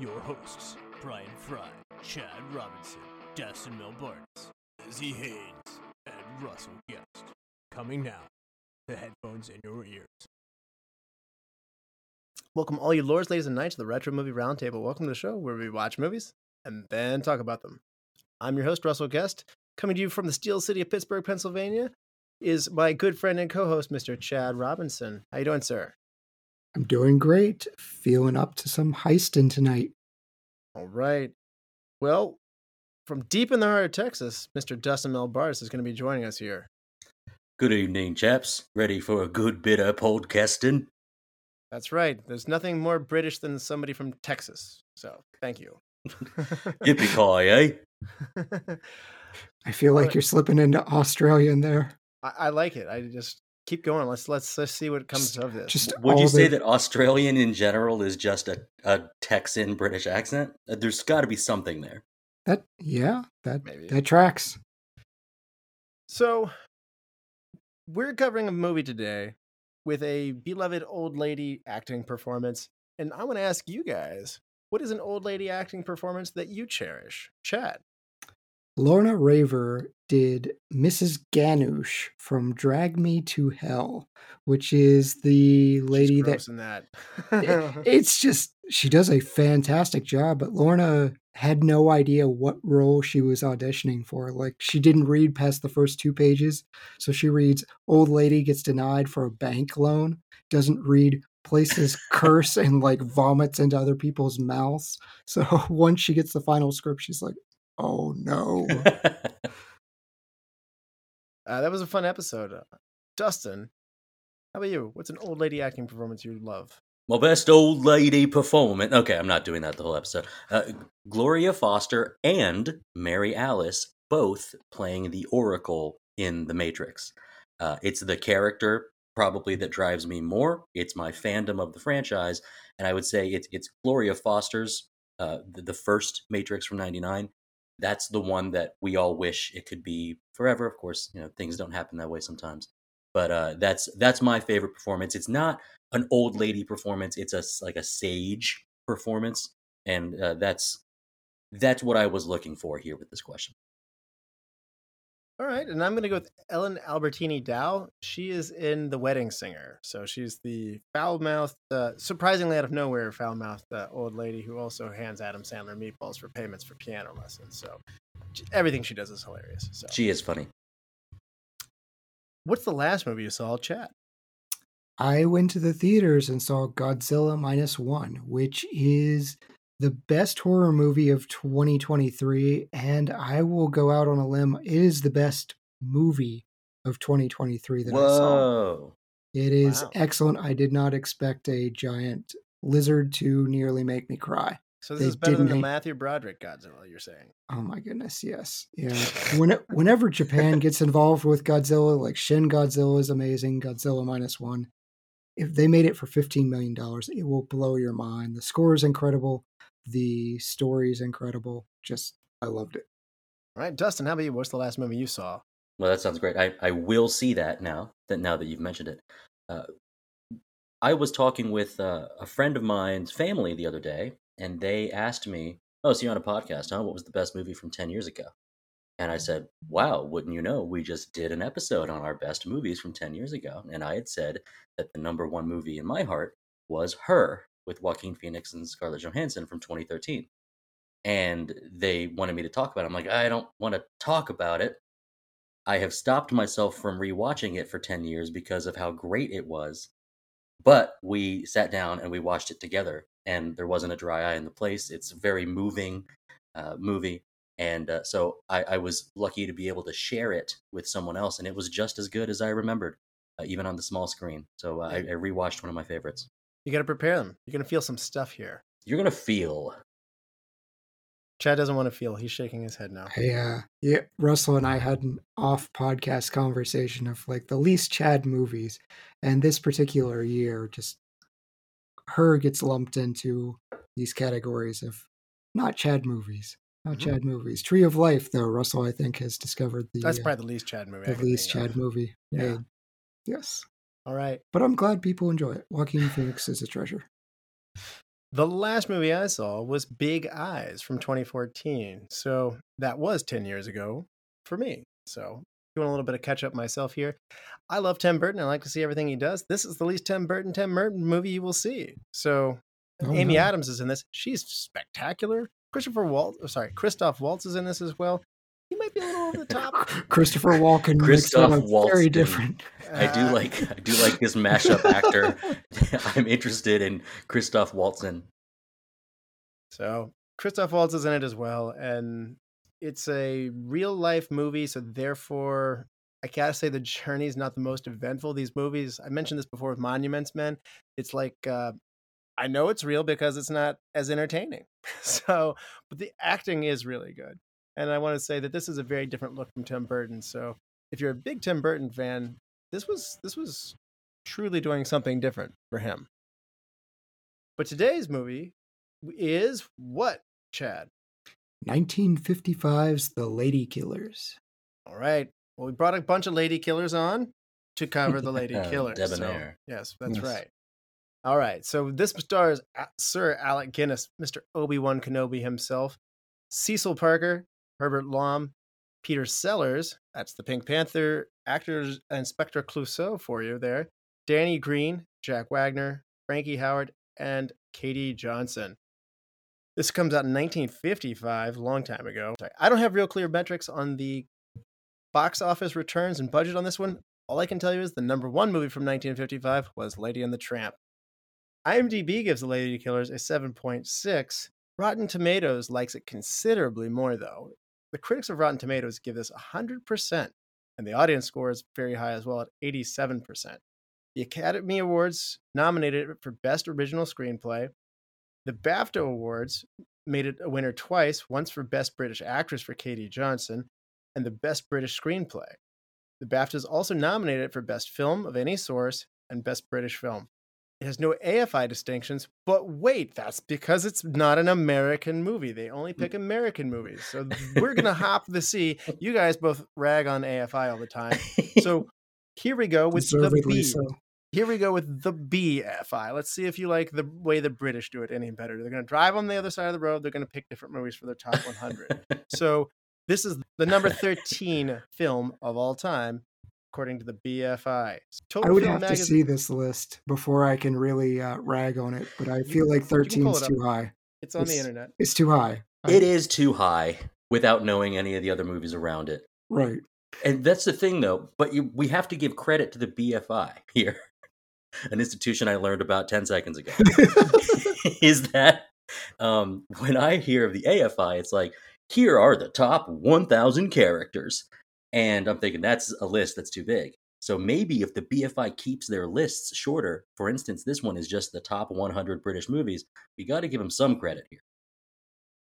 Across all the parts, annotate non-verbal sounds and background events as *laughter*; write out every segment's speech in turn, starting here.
your hosts, Brian Fry, Chad Robinson, Dustin Melbardis, Lizzie Haynes, and Russell Guest. Coming now the headphones in your ears. Welcome, all you lords, ladies, and knights, to the Retro Movie Roundtable. Welcome to the show where we watch movies and then talk about them. I'm your host, Russell Guest. Coming to you from the Steel City of Pittsburgh, Pennsylvania, is my good friend and co-host, Mr. Chad Robinson. How you doing, sir? I'm doing great. Feeling up to some heisting tonight. All right. Well, from deep in the heart of Texas, Mr. Dustin Melbardis is going to be joining us here. Good evening, chaps. Ready for a good bit of podcasting? That's right. There's nothing more British than somebody from Texas. So, thank you. *laughs* *laughs* Yippee ki eh? *laughs* I feel like you're slipping into Australian there. I, I like it. I just keep going. Let's let's let's see what comes Just- of this. Just Would all you say that Australian in general is just a, a Texan British accent? Uh, There's got to be something there. that? Yeah, that Maybe. that tracks. So, we're covering a movie today with a beloved old lady acting performance. And I want to ask you guys what is an old lady acting performance that you cherish? Chad. Lorna Raver did Mrs. Ganush from Drag Me to Hell, which is the lady that that. it- *laughs* it's just she does a fantastic job but lorna had no idea what role she was auditioning for like she didn't read past the first two pages so she reads old lady gets denied for a bank loan doesn't read places *laughs* curse and like vomits into other people's mouths so *laughs* once she gets the final script she's like oh no *laughs* uh, that was a fun episode. Uh, Dustin, how about you? What's an old lady acting performance you love? My best old lady performance. Okay, I'm not doing that the whole episode. Uh, Gloria Foster and Mary Alice both playing the Oracle in The Matrix. Uh, it's the character probably that drives me more. It's my fandom of the franchise, and I would say it's it's Gloria Foster's uh, the, the first Matrix from '99. That's the one that we all wish it could be forever. Of course, you know things don't happen that way sometimes, but uh, that's that's my favorite performance. It's not an old lady performance. It's a like a sage performance, and uh, that's that's what I was looking for here with this question. All right, and I'm going to go with Ellen Albertini Dow. She is in The Wedding Singer. So she's the foul mouthed, uh, surprisingly out of nowhere, foul mouthed uh, old lady who also hands Adam Sandler meatballs for payments for piano lessons. So j- everything she does is hilarious. So, She is funny. what's the last movie you saw, Chad? I went to the theaters and saw Godzilla minus one, which is the best horror movie of 2023. And I will go out on a limb. It is the best movie of 2023 that I saw. It is Wow. excellent. I did not expect a giant lizard to nearly make me cry. So this They is better than the didn't- Matthew Broderick Godzilla, you're saying? Oh my goodness, yes. Yeah. When, whenever Japan gets involved with Godzilla, like Shin Godzilla is amazing, Godzilla minus one. If they made it for $15 million, it will blow your mind. The score is incredible. The story is incredible. Just, I loved it. All right, Dustin, how about you? What's the last movie you saw? Well, that sounds great. I, I will see that now that now that you've mentioned it. Uh, I was talking with uh, a friend of mine's family the other day, and they asked me, "Oh, so you're on a podcast, huh? What was the best movie from ten years ago?" And I said, "Wow, wouldn't you know? We just did an episode on our best movies from ten years ago." And I had said that the number one movie in my heart was Her with Joaquin Phoenix and Scarlett Johansson from 2013. And they wanted me to talk about it. I'm like, I don't want to talk about it. I have stopped myself from rewatching it for 10 years because of how great it was. But we sat down and we watched it together, and there wasn't a dry eye in the place. It's a very moving uh, movie. And uh, so I, I was lucky to be able to share it with someone else, and it was just as good as I remembered, uh, even on the small screen. So uh, I, I rewatched one of my favorites. You got to prepare them. You're going to feel some stuff here. You're going to feel Chad doesn't want to feel. He's shaking his head now. Yeah. uh, yeah, Russell and I had an off podcast conversation of like the least Chad movies, and this particular year, just her gets lumped into these categories of not Chad movies, not Mhm. Chad movies. Tree of Life, though, Russell I think has discovered the That's uh, probably the least Chad movie. I the can least think of. Chad movie Yeah. made. Yes, All right. but I'm glad people enjoy it. Joaquin Phoenix is a treasure. The last movie I saw was Big Eyes from 2014. So that was 10 years ago for me. So doing a little bit of catch up myself here. I love Tim Burton. I like to see everything he does. This is the least Tim Burton Tim Burton movie you will see. So Oh, Amy no. Adams is in this. She's spectacular. Christopher Waltz, oh, sorry, Christoph Waltz is in this as well. He might be a little over the top. *laughs* Christopher Walken Christoph Waltz very different. I do Uh, like I do like this mashup actor. *laughs* I'm interested in Christoph Waltzen. So Christoph Waltz is in it as well, and it's a real life movie. So therefore, I gotta say the journey is not the most eventful. These movies, I mentioned this before with Monuments Men. It's like uh, I know it's real because it's not as entertaining. *laughs* so, but the acting is really good, and I want to say that this is a very different look from Tim Burton. So, if you're a big Tim Burton fan, this was this was truly doing something different for him. But today's movie is what, Chad? 1955's The Lady Killers. All right. Well, we brought a bunch of lady killers on to cover the lady *laughs* Uh, killers. so- yes, that's Yes. right. All right. So this stars Sir Alec Guinness, Mr. Obi Wan Kenobi himself, Cecil Parker, Herbert Lom, Peter Sellers. That's the Pink Panther actors, Inspector Clouseau for you there. Danny Green, Jack Warner, Frankie Howerd, and Katie Johnson. This comes out in 1955, long time ago. I don't have real clear metrics on the box office returns and budget on this one. All I can tell you is the number one movie from 1955 was Lady and the Tramp. IMDb gives The Lady Killers a 7.6. Rotten Tomatoes likes it considerably more, though. The critics of Rotten Tomatoes give this 100%, and the audience score is very high as well at 87%. The Academy Awards nominated it for Best Original Screenplay. The BAFTA Awards made it a winner twice, once for Best British Actress for Katie Johnson and the Best British Screenplay. The BAFTA is also nominated it for Best Film of any source and Best British Film. It has no AFI distinctions, but wait, that's because it's not an American movie. They only mm. pick American movies. So *laughs* we're going to hop the sea. You guys both rag on AFI all the time. *laughs* So here we go with the B. so. Here we go with the BFI. Let's see if you like the way the British do it any better. They're going to drive on the other side of the road. They're going to pick different movies for their top 100. *laughs* so this is the number 13 film of all time, according to the BFI. Total I would Film have to see this list before I can really uh, rag on it, but I feel like You can 13 is it up. too high. It's on the internet. It's too high. I- It is too high without knowing any of the other movies around it. Right. And that's the thing, though. But you, we have to give credit to the BFI *laughs* here, an institution I learned about 10 seconds ago. *laughs* is that um, when I hear of the AFI, it's like, here are the top 1,000 characters. And I'm thinking that's a list that's too big. So maybe if the BFI keeps their lists shorter, for instance, this one is just the top 100 British movies, we got to give them some credit here.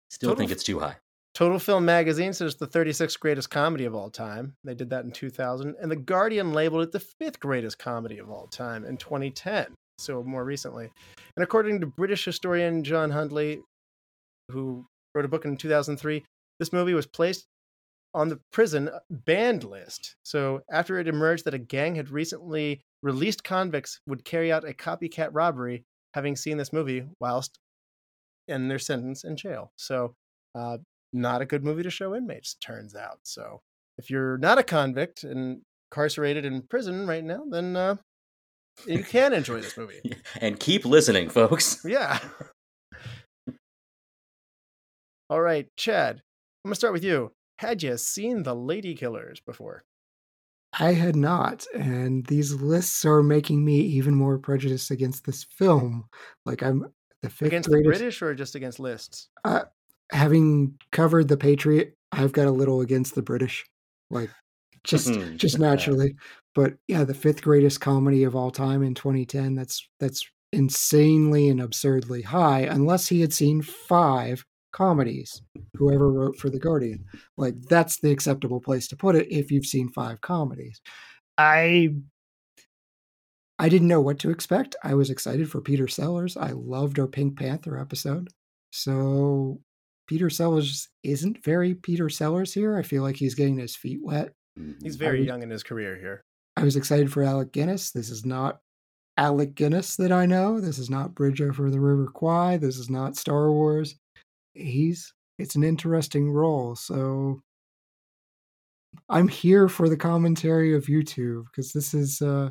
Still Total think it's too high. Total Film Magazine says it's the 36th greatest comedy of all time. They did that in 2000. And The Guardian labeled it the fifth greatest comedy of all time in 2010. So more recently. And according to British historian John Hundley, who wrote a book in 2003, this movie was placed on the prison banned list. So after it emerged that a gang had recently released convicts would carry out a copycat robbery, having seen this movie whilst in their sentence in jail. So uh, not a good movie to show inmates, turns out. So if you're not a convict and incarcerated in prison right now, then uh, you *laughs* can enjoy this movie. And keep listening, folks. Yeah. *laughs* All right, Chad, I'm going to start with you. Had you seen The Lady Killers before? I had not, and these lists are making me even more prejudiced against this film. Like I'm the fifth Against the. British or just against lists? having covered the Patriot, I've got a little against the British, like just Mhm. just naturally. But yeah, the fifth greatest comedy of all time in 2010. That's that's insanely and absurdly high. Unless he had seen five, comedies. Whoever wrote for The Guardian, like that's the acceptable place to put it if you've seen five comedies. I I didn't know what to expect. I was excited for Peter Sellers. I loved our Pink Panther episode. So Peter Sellers isn't very Peter Sellers here. I feel like he's getting his feet wet. He's very was- young in his career here. I was excited for Alec Guinness. This is not Alec Guinness that I know. This is not Bridge over the River Kwai. This is not Star Wars. He's it's an interesting role. So I'm here for the commentary of YouTube because this is uh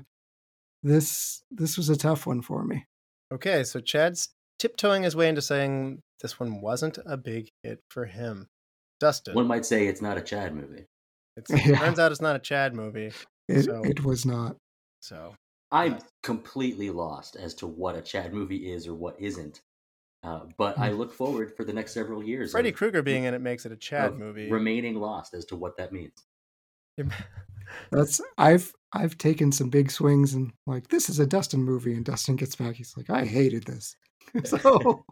this this was a tough one for me. Okay, so Chad's tiptoeing his way into saying this one wasn't a big hit for him. Dustin, One might say it's not a Chad movie. it's, *laughs* Yeah. turns out it's not a Chad movie. It, So- it was not. So I'm completely lost as to what a Chad movie is or what isn't. Uh, but I look forward for the next several years. Freddy Krueger being in it *laughs* makes it a Chad movie. Remaining lost as to what that means. *laughs* That's I've I've taken some big swings and like this is a Dustin movie and Dustin gets back he's like I hated this. *laughs* so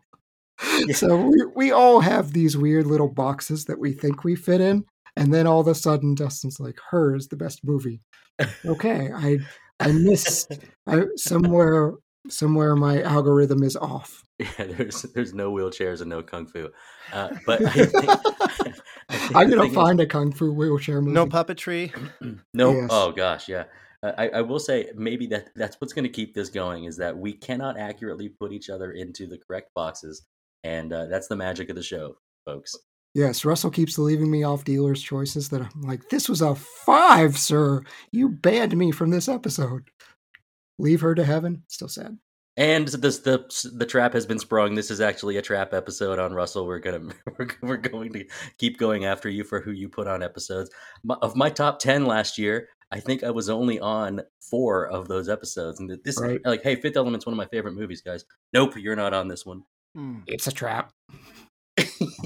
so we we all have these weird little boxes that we think we fit in and then all of a sudden Dustin's like her is the best movie. Okay, I I missed I somewhere somewhere my algorithm is off. *laughs* Yeah, there's there's no wheelchairs and no kung fu. Uh, *laughs* but I think, *laughs* I think I'm gonna thing is- find a kung fu wheelchair movie. no puppetry. *clears throat* no. Yes. Oh gosh, yeah. Uh, I, I will say maybe that that's what's going to keep this going is that we cannot accurately put each other into the correct boxes, and uh, that's the magic of the show, folks. Yes, Russell keeps leaving me off dealer's choices that I'm like, this was a five, sir. You banned me from this episode. Leave her to heaven. Still sad. And this the the trap has been sprung. This is actually a trap episode on Russell. We're gonna *laughs* we're, we're going to keep going after you for who you put on episodes. My, of my top ten last year, I think I was only on four of those episodes. And this Right. like, hey, Fifth Element's one of my favorite movies, guys. Nope, you're not on this one. Hmm. It's a trap.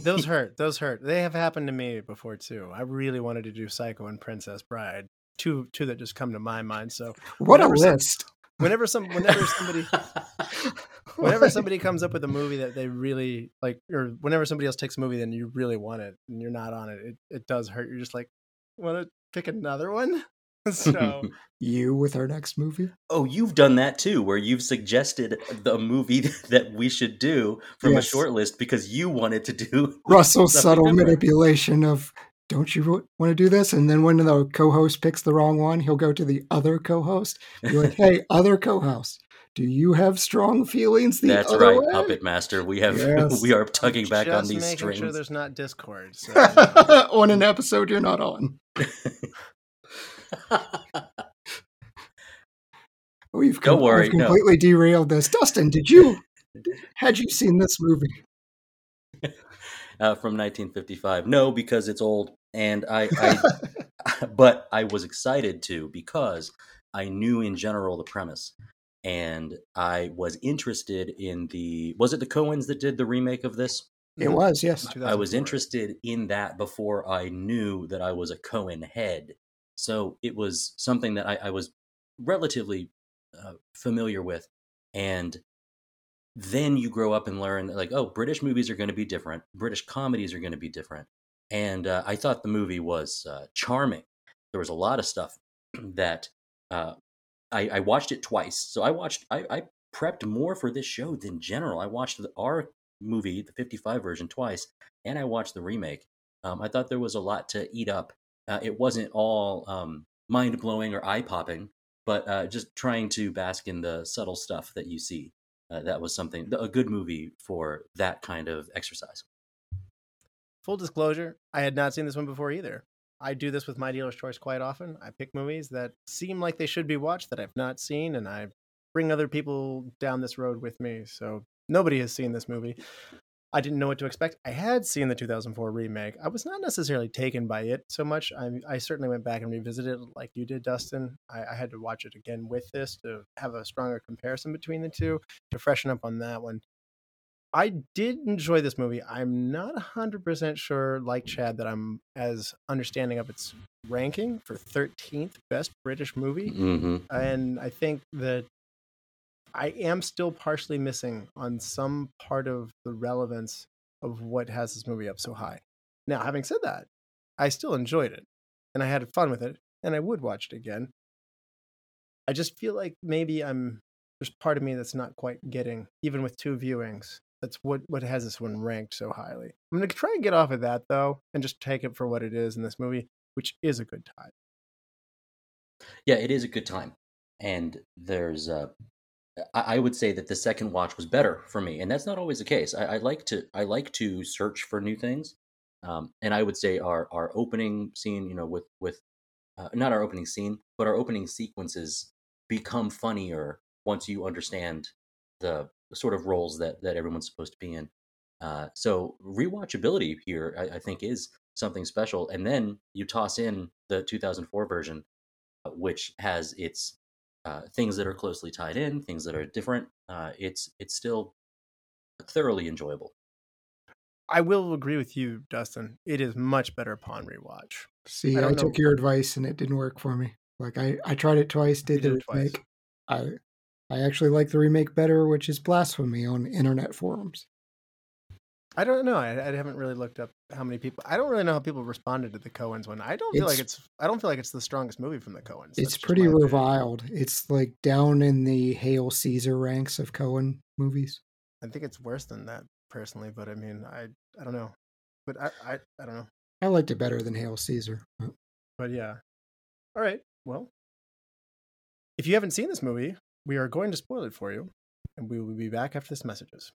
Those *laughs* hurt. Those hurt. They have happened to me before too. I really wanted to do Psycho and Princess Bride. Two two that just come to my mind. So What a list. Whenever some whenever somebody *laughs* whenever somebody comes up with a movie that they really like or whenever somebody else takes a movie then you really want it and you're not on it it, it does hurt you're just like want to pick another one *laughs* so *laughs* you with our next movie? oh, you've done that too, where you've suggested the movie that we should do from Yes. a short list because you wanted to do Russell's subtle different. manipulation of, don't you want to do this? And then when the co host picks the wrong one, he'll go to the other co host. Be like, *laughs* hey, other co host, do you have strong feelings the That's other right, way? Puppet Master. We have *laughs* Yes. we are tugging back on just these making strings. sure there's not discord so *laughs* on an episode you're not on. We've Don't com- worry, we've no. completely derailed this. Dustin, did you had you seen this movie? uh, from 1955. No, because it's old, and I, *laughs* I but I was excited to because I knew in general the premise, and I was interested in the. Was it the Coens that did the remake of this? it was, yes. I was interested in that before I knew that I was a Coen head. So it was something that I, I was relatively uh, familiar with. And then you grow up and learn, like, oh, British movies are going to be different. British comedies are going to be different. And uh, I thought the movie was uh, charming. There was a lot of stuff *clears throat* that uh, I, I watched it twice. So I watched, I, I prepped more for this show than general. I watched the, our movie, the 55 version, twice, and I watched the remake. Um, I thought there was a lot to eat up. Uh, it wasn't all um, mind blowing or eye popping, but uh, just trying to bask in the subtle stuff that you see. Uh, that was something, a good movie for that kind of exercise. Full disclosure i had not seen this one before either. I do this with my dealer's choice quite often. I pick movies that seem like they should be watched that i've not seen and i bring other people down this road with me so nobody has seen this movie. I didn't know what to expect. I had seen the 2004 remake. I was not necessarily taken by it so much. I, I certainly went back and revisited it like you did dustin. I, I had to watch it again with this to have a stronger comparison between the two to freshen up on that one I did enjoy this movie. I'm not 100% sure, like Chad, that I'm as understanding of its ranking for 13th best British movie. Mm-hmm. And I think that I am still partially missing on some part of the relevance of what has this movie up so high. Now, having said that, I still enjoyed it and I had fun with it and I would watch it again. I just feel like maybe I'm there's part of me that's not quite getting, even with two viewings. That's what what has this one ranked so highly. I'm gonna try and get off of that though, and just take it for what it is in this movie, which is a good time. Yeah, it is a good time, and there's uh, I, I would say that the second watch was better for me, and that's not always the case. I, I like to I like to search for new things, um, and I would say our our opening scene, you know, with with uh, not our opening scene, but our opening sequences become funnier once you understand the sort of roles that that everyone's supposed to be in. Uh, so rewatchability here, I, I, think, is something special. And then you toss in the 2004 version, uh, which has its uh, things that are closely tied in, things that are different. Uh, it's it's still thoroughly enjoyable. I will agree with you, Dustin. It is much better upon rewatch. See, I, I took your advice and it didn't work for me. Like I, I tried it twice, did, did the remake. I I actually like the remake better, which is blasphemy on internet forums. I don't know. I, I, haven't really looked up how many people. I don't really know how people responded to the Coens one. I don't feel it's, like it's. I don't feel like it's the strongest movie from the Coens. It's pretty reviled. Opinion. It's like down in the Hail Caesar ranks of Coen movies. I think it's worse than that personally, but I mean, I I don't know, but I I, I don't know. I liked it better than Hail Caesar. But yeah. All right. Well, if you haven't seen this movie, we are going to spoil it for you, and we will be back after this messages.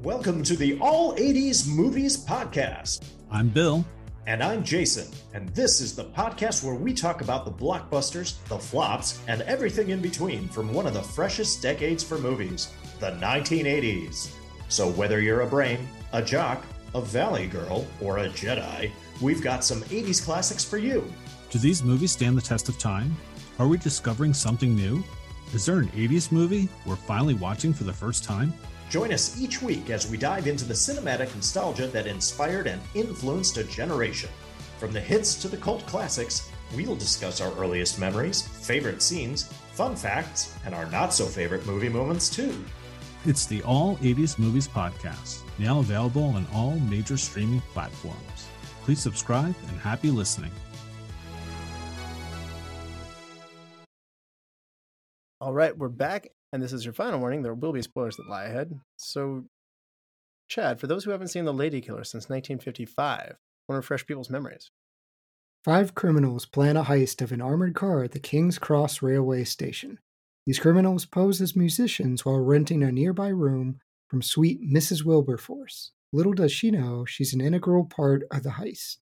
Welcome to the All 80s Movies Podcast. I'm Bill. And I'm Jason. And this is the podcast where we talk about the blockbusters, the flops, and everything in between from one of the freshest decades for movies, the 1980s. So whether you're a brain, a jock, a valley girl, or a Jedi, we've got some 80s classics for you. Do these movies stand the test of time? Are we discovering something new? Is there an 80s movie we're finally watching for the first time? Join us each week as we dive into the cinematic nostalgia that inspired and influenced a generation. From the hits to the cult classics, we'll discuss our earliest memories, favorite scenes, fun facts, and our not so favorite movie moments too. It's the All 80s Movies Podcast, now available on all major streaming platforms. Please subscribe and happy listening. All right, we're back, and this is your final warning. There will be spoilers that lie ahead. So, Chad, for those who haven't seen The Lady Killer since 1955, I want to refresh people's memories. Five criminals plan a heist of an armored car at the King's Cross Railway Station. These criminals pose as musicians while renting a nearby room from sweet Mrs. Wilberforce. Little does she know she's an integral part of the heist.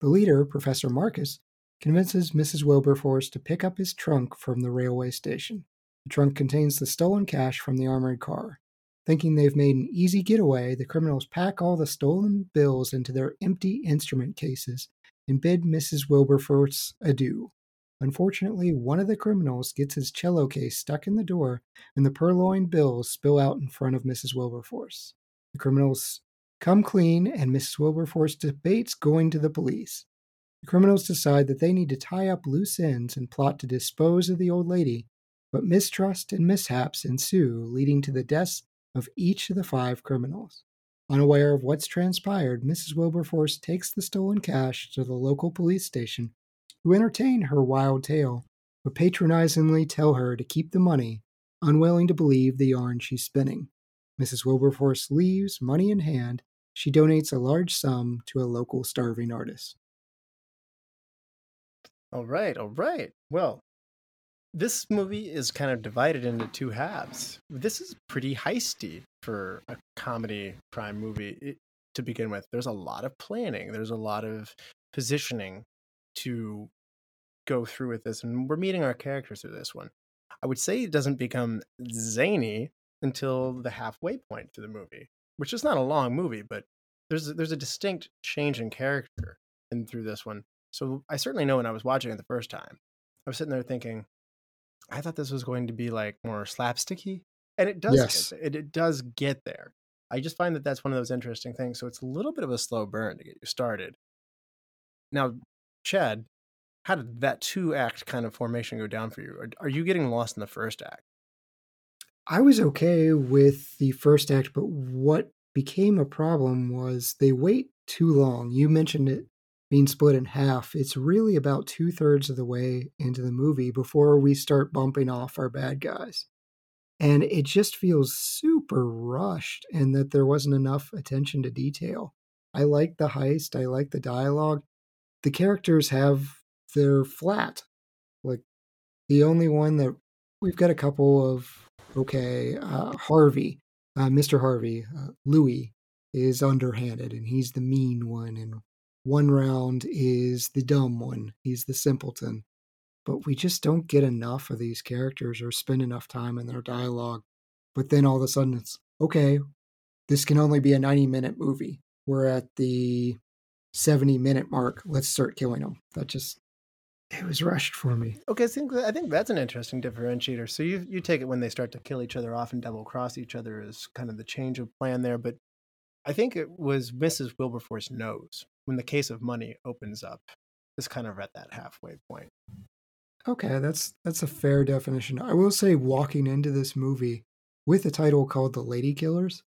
The leader, Professor Marcus, convinces Mrs. Wilberforce to pick up his trunk from the railway station. The trunk contains the stolen cash from the armored car. Thinking they've made an easy getaway, the criminals pack all the stolen bills into their empty instrument cases and bid Mrs. Wilberforce adieu. Unfortunately, one of the criminals gets his cello case stuck in the door, and the purloined bills spill out in front of Mrs. Wilberforce. The criminals come clean, and Mrs. Wilberforce debates going to the police. The criminals decide that they need to tie up loose ends and plot to dispose of the old lady but mistrust and mishaps ensue, leading to the deaths of each of the five criminals. Unaware of what's transpired, Mrs. Wilberforce takes the stolen cash to the local police station, who entertain her wild tale, but patronizingly tell her to keep the money, unwilling to believe the yarn she's spinning. Mrs. Wilberforce leaves, money in hand. She donates a large sum to a local starving artist. All right, all right. Well, this movie is kind of divided into two halves. This is pretty heisty for a comedy crime movie it, to begin with. There's a lot of planning, there's a lot of positioning to go through with this, and we're meeting our characters through this one. I would say it doesn't become zany until the halfway point through the movie, which is not a long movie, but there's there's a distinct change in character in through this one. So I certainly know when I was watching it the first time, I was sitting there thinking, I thought this was going to be like more slapsticky, and it does. Yes. Get, it, it does get there. I just find that that's one of those interesting things. So it's a little bit of a slow burn to get you started. Now, Chad, how did that two act kind of formation go down for you? Are, are you getting lost in the first act? I was okay with the first act, but what became a problem was they wait too long. You mentioned it being split in half. It's really about two thirds of the way into the movie before we start bumping off our bad guys. And it just feels super rushed, and that there wasn't enough attention to detail. I like the heist, I like the dialogue. The characters have their flat. Like the only one that we've got a couple of okay, uh, Harvey, uh, Mr. Harvey, uh, Louis is underhanded and he's the mean one, and one round is the dumb one. He's the simpleton. But we just don't get enough of these characters or spend enough time in their dialogue. But then all of a sudden it's okay, this can only be a 90 minute movie. We're at the 70 minute mark. Let's start killing them. That just it was rushed for me. Okay, I think I think that's an interesting differentiator. So you you take it when they start to kill each other off and double cross each other as kind of the change of plan there, but I think it was Mrs. Wilberforce knows when the case of money opens up. Is kind of at that halfway point. Okay, that's that's a fair definition. I will say walking into this movie with a title called The Lady Killers,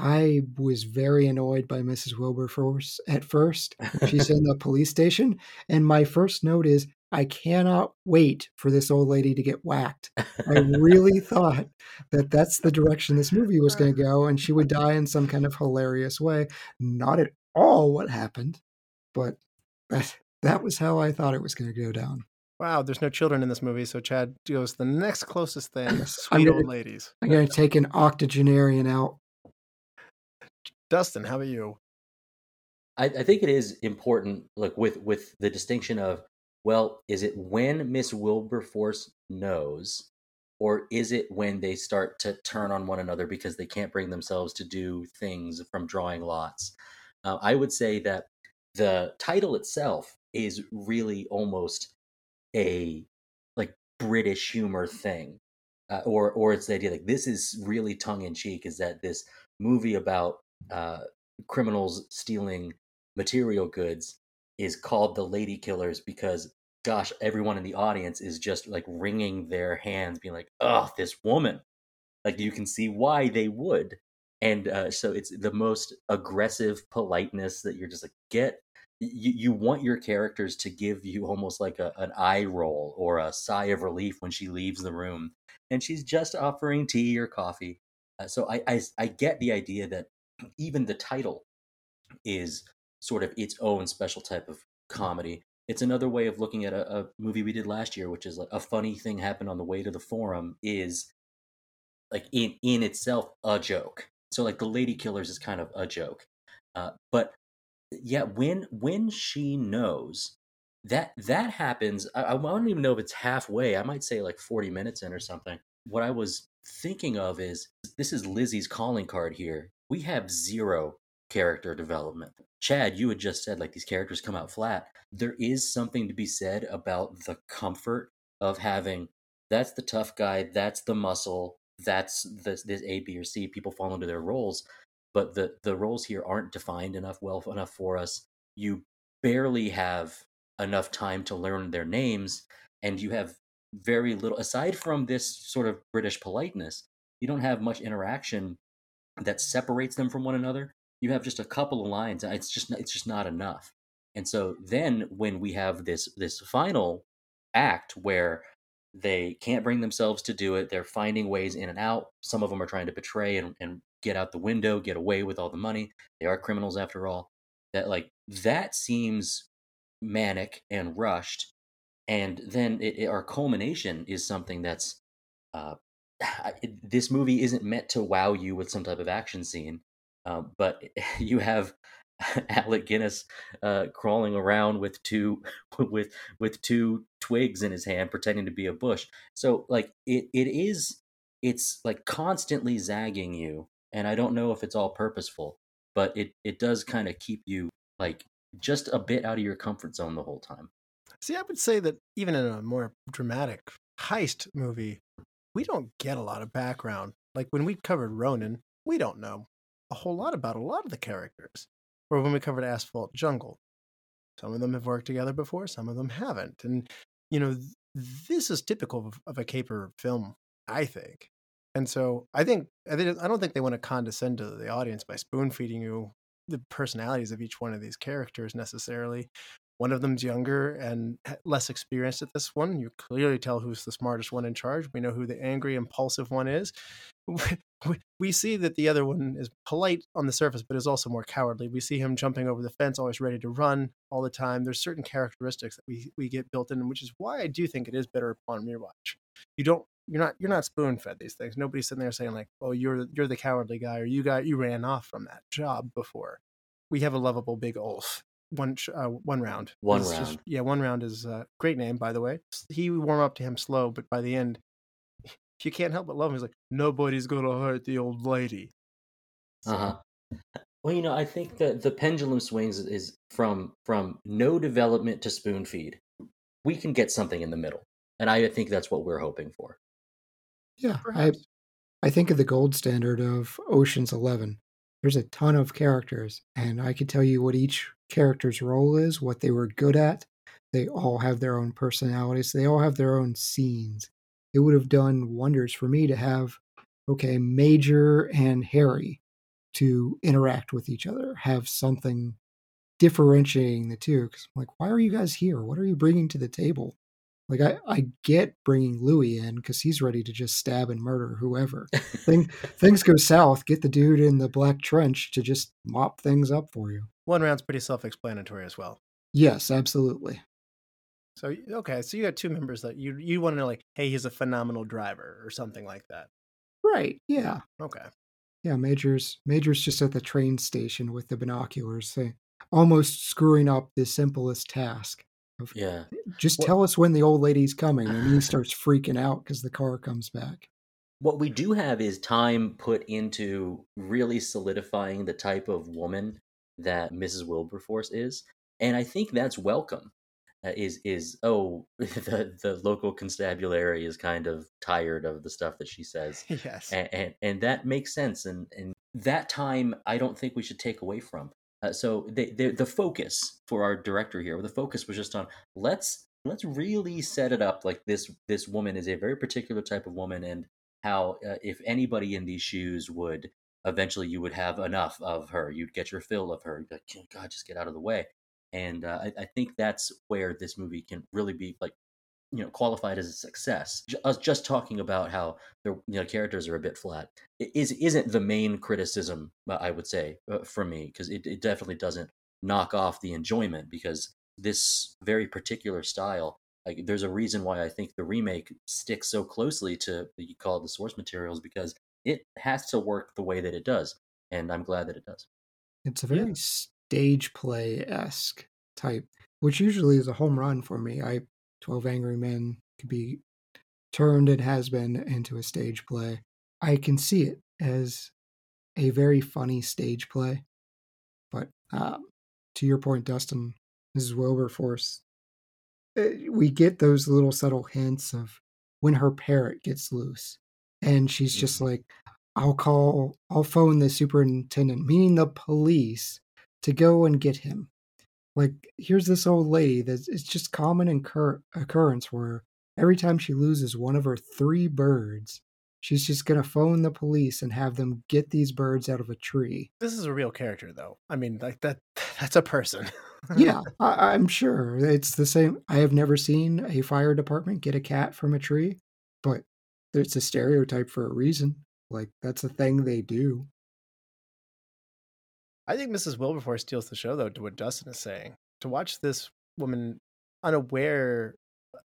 I was very annoyed by Mrs. Wilberforce at first. She's in the police station, and my first note is I cannot wait for this old lady to get whacked. I really *laughs* thought that that's the direction this movie was going to go, and she would die in some kind of hilarious way. Not at all what happened, but that, that was how I thought it was going to go down. Wow, there's no children in this movie, so Chad goes the next closest thing. *laughs* I'm Sweet gonna- old ladies. I'm going to take an octogenarian out. Dustin, how about you? I, I think it is important, like with with the distinction of, well, is it when Miss Wilberforce knows, or is it when they start to turn on one another because they can't bring themselves to do things from drawing lots? Uh, I would say that the title itself is really almost a like British humor thing, uh, or or it's the idea like this is really tongue in cheek. Is that this movie about uh, criminals stealing material goods is called the Lady Killers because gosh, everyone in the audience is just like wringing their hands, being like, "Oh, this woman!" Like you can see why they would, and uh, so it's the most aggressive politeness that you're just like get. You, you want your characters to give you almost like a, an eye roll or a sigh of relief when she leaves the room and she's just offering tea or coffee. Uh, so I, I I get the idea that *clears throat* even the title is sort of its own special type of comedy. It's another way of looking at a, a movie we did last year, which is like a funny thing happened on the way to the forum is like in in itself a joke. So like the Lady Killers is kind of a joke, uh, but yeah, when when she knows that that happens, I, I don't even know if it's halfway. I might say like forty minutes in or something. What I was thinking of is this is Lizzie's calling card here. We have zero character development. Chad, you had just said like these characters come out flat. There is something to be said about the comfort of having that's the tough guy, that's the muscle, that's this, this A, B, or C. People fall into their roles, but the the roles here aren't defined enough well enough for us. You barely have enough time to learn their names, and you have very little aside from this sort of British politeness. You don't have much interaction that separates them from one another you have just a couple of lines it's just it's just not enough and so then when we have this this final act where they can't bring themselves to do it. They're finding ways in and out. Some of them are trying to betray and, and get out the window get away with all the money. They are criminals after all. That like that seems manic and rushed. And then it, it, our culmination is something that's uh, *sighs* this movie isn't meant to wow you with some type of action scene um, but *laughs* you have *laughs* Alec Guinness uh, crawling around with two *laughs* with with two twigs in his hand, pretending to be a bush. So like it it is it's like constantly zagging you, and I don't know if it's all purposeful, but it it does kind of keep you like just a bit out of your comfort zone the whole time. See, I would say that even in a more dramatic heist movie, we don't get a lot of background. Like when we covered Ronin, we don't know a whole lot about a lot of the characters. Or when we covered Asphalt Jungle, some of them have worked together before, some of them haven't. And, you know, th- this is typical of, of a caper film, I think. And so I think I think I don't think they want to condescend to the audience by spoon feeding you the personalities of each one of these characters necessarily. One of them's younger and less experienced at this one. You clearly tell who's the smartest one in charge. We know who the angry, impulsive one is. *laughs* We- see that the other one is polite on the surface, but is also more cowardly. We see him jumping over the fence, always ready to run all the time. There's certain characteristics that we, we get built in, which is why I do think it is better upon rewatch. You don't you're not you're not spoon fed these things. Nobody's sitting there saying like, "Oh, you're you're the cowardly guy," or "You got you ran off from that job before." We have a lovable big Ulf. One sh- uh, one round. One is round. yeah, one round is a great name by the way. He warm up to him slow, but by the end, *laughs* you can't help but love him. He's like, "Nobody's gonna hurt the old lady." So, Uh huh. Well, you know, I think that the pendulum swings is from from no development to spoon feed. We can get something in the middle, and I think that's what we're hoping for. Yeah, I. I think of the gold standard of Ocean's Eleven. There's a ton of characters, and I could tell you what each character's role is, what they were good at. They all have their own personalities. They all have their own scenes. It would have done wonders for me to have, okay, Major and Harry to interact with each other, have something differentiating the two. Because I'm like, why are you guys here? What are you bringing to the table? Like, I, I get bringing Louis in because he's ready to just stab and murder whoever. Thing, *laughs* things go south, get the dude in the black trench to just mop things up for you. One round's pretty self-explanatory as well. Yes, absolutely. So okay, so you got two members that you you want to know like, hey, he's a phenomenal driver or something like that. Right. Yeah. Okay. Yeah. Major's Major's just at the train station with the binoculars, say, almost screwing up the simplest task. Of Yeah. just Well- tell us when the old lady's coming, and he *laughs* starts freaking out because the car comes back. What we do have is time put into really solidifying the type of woman that Mrs. Wilberforce is, and I think that's welcome. Uh, is is oh *laughs* the the local constabulary is kind of tired of the stuff that she says, *laughs* Yes. and and, and that makes sense, and and that time I don't think we should take away from. Uh, so the, the the focus for our director here, the focus was just on let's let's really set it up like this this woman is a very particular type of woman, and how uh, if anybody in these shoes would eventually you would have enough of her, you'd get your fill of her. Like, "Oh, God, just get out of the way. And uh, I, I think that's where this movie can really be like you know qualified as a success. Us just talking about how the you know characters are a bit flat i- is isn't the main criticism uh, I would say uh, from me because it, it definitely doesn't knock off the enjoyment because this very particular style like there's a reason why I think the remake sticks so closely to you call it the source materials because it has to work the way that it does and I'm glad that it does. It's a very stage play esque type, which usually is a home run for me. I Twelve Angry Men could be turned and has been into a stage play. I can see it as a very funny stage play. But um, to your point, Dustin, Mrs. Wilberforce, uh, we get those little subtle hints of when her parrot gets loose, and she's just Mhm. like, "I'll call, I'll phone the superintendent, meaning the police, to go and get him." Like, here's this old lady that it's just common incur- occurrence where every time she loses one of her three birds, she's just gonna phone the police and have them get these birds out of a tree. This is a real character, though. I mean, like that. *laughs* That's a person. yeah, *laughs* I, I'm sure it's the same. I have never seen a fire department get a cat from a tree, but it's a stereotype for a reason. Like that's a thing they do. I think Mrs. Wilberforce steals the show, though, to what Dustin is saying. To watch this woman unaware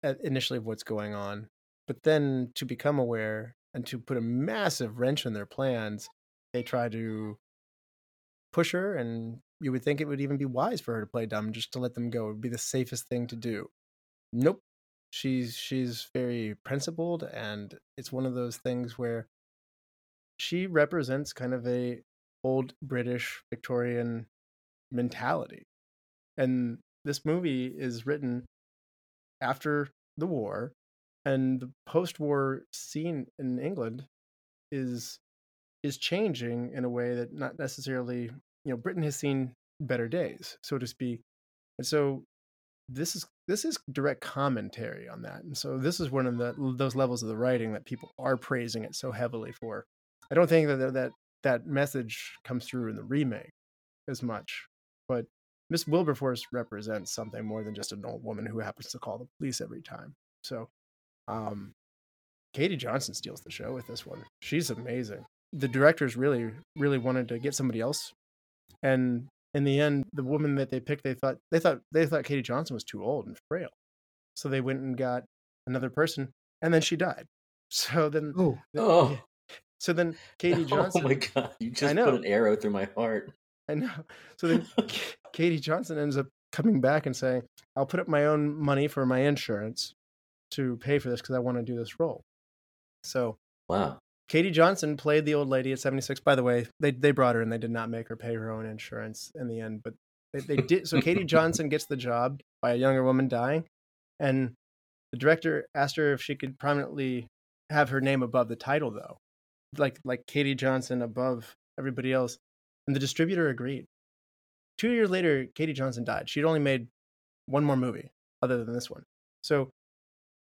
uh, initially of what's going on, but then to become aware and to put a massive wrench in their plans, they try to push her, and you would think it would even be wise for her to play dumb, just to let them go. It would be the safest thing to do. Nope. She's she's very principled, and it's one of those things where she represents kind of a old British Victorian mentality. And this movie is written after the war, and the post-war scene in England is is changing in a way that not necessarily, you know, Britain has seen better days, so to speak. And so this is this is direct commentary on that, and so this is one of the those levels of the writing that people are praising it so heavily for. I don't think that that that message comes through in the remake as much, but Miss Wilberforce represents something more than just an old woman who happens to call the police every time. So, um, Katie Johnson steals the show with this one. She's amazing. The directors really, really wanted to get somebody else, and in the end, the woman that they picked, they thought they thought they thought Katie Johnson was too old and frail, so they went and got another person, and then she died. *laughs* So then, Oh, Oh, so then *laughs* Katie Johnson. oh my god! You just put an arrow through my heart. I know. *laughs* So then Katie Johnson ends up coming back and saying, I'll put up my own money for my insurance to pay for this because I want to do this role. So Wow. Katie Johnson played the old lady at 76. By the way, they, they brought her and they did not make her pay her own insurance in the end, but they, they did. So Katie *laughs* Johnson gets the job by a younger woman dying. And the director asked her if she could prominently have her name above the title, though, like like Katie Johnson above everybody else. And the distributor agreed. Two years later, Katie Johnson died. She'd only made one more movie other than this one. So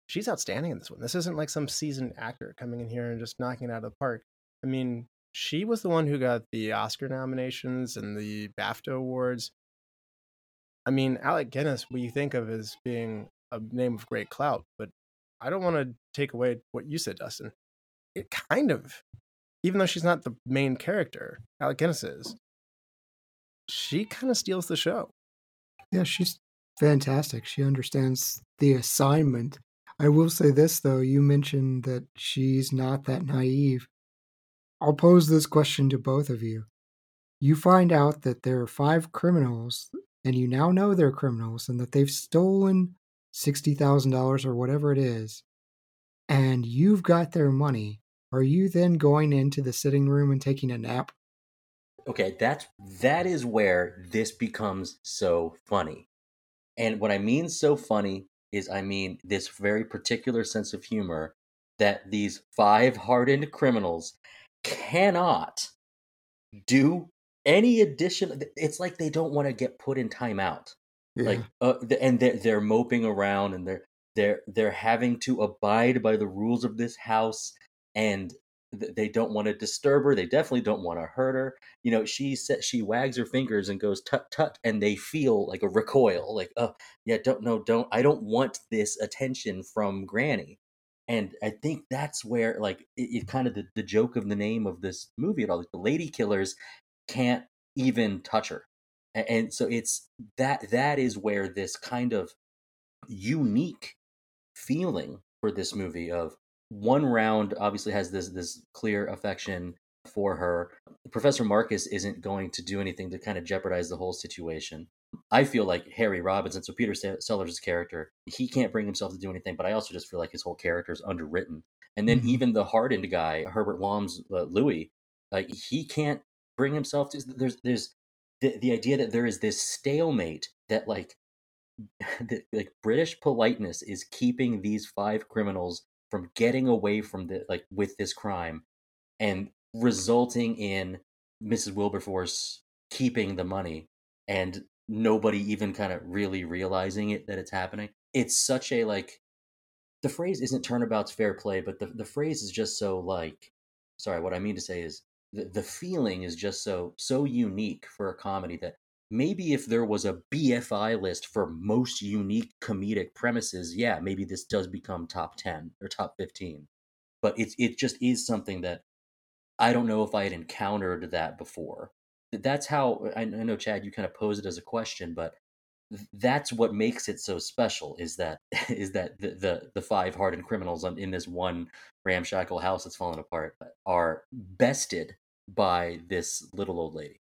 she's outstanding in this one. This isn't like some seasoned actor coming in here and just knocking it out of the park. I mean, she was the one who got the Oscar nominations and the BAFTA awards. I mean, Alec Guinness, we think of as being a name of great clout, but I don't want to take away what you said, Dustin. It kind of, even though she's not the main character, Alec Guinness is. She kind of steals the show. yeah, she's fantastic. She understands the assignment. I will say this, though. You mentioned that she's not that naive. I'll pose this question to both of you. You find out that there are five criminals, and you now know they're criminals and that they've stolen $60,000 or whatever it is, and you've got their money. Are you then going into the sitting room and taking a nap? Okay, that's that is where this becomes so funny. And what I mean so funny is I mean this very particular sense of humor that these five hardened criminals cannot do any addition it's like they don't want to get put in timeout like uh, and they're, they're moping around and they're they're they're having to abide by the rules of this house and th- they don't want to disturb her they definitely don't want to hurt her you know she said she wags her fingers and goes tut tut and they feel like a recoil like oh yeah don't no don't i don't want this attention from granny. And i think that's where like it, it kind of the, the joke of the name of this movie at all like the lady killers can't even touch her. And so it's that that is where this kind of unique feeling for this movie of one round obviously has this this clear affection for her. Professor marcus isn't going to do anything to kind of jeopardize the whole situation. I feel like harry robinson so peter sellers' character he can't bring himself to do anything but i also just feel like his whole character is underwritten. And then Mhm. even the hardened guy herbert lom's uh, louis he can't bring himself to there's there's the, the idea that there is this stalemate that like *laughs* that like british politeness is keeping these five criminals from getting away from the like with this crime and resulting in mrs wilberforce keeping the money and nobody even kind of really realizing it that it's happening. It's such a like the phrase isn't turnabout's fair play but the, the phrase is just so like sorry what i mean to say is the, the feeling is just so so unique for a comedy that maybe if there was a bfi list for most unique comedic premises yeah maybe this does become top 10 or top 15 but it's it just is something that i don't know if i had encountered that before. That's how i know chad you kind of posed it as a question but that's what makes it so special is that *laughs* is that the the, the five hardened criminals on, in this one ramshackle house that's fallen apart are bested by this little old lady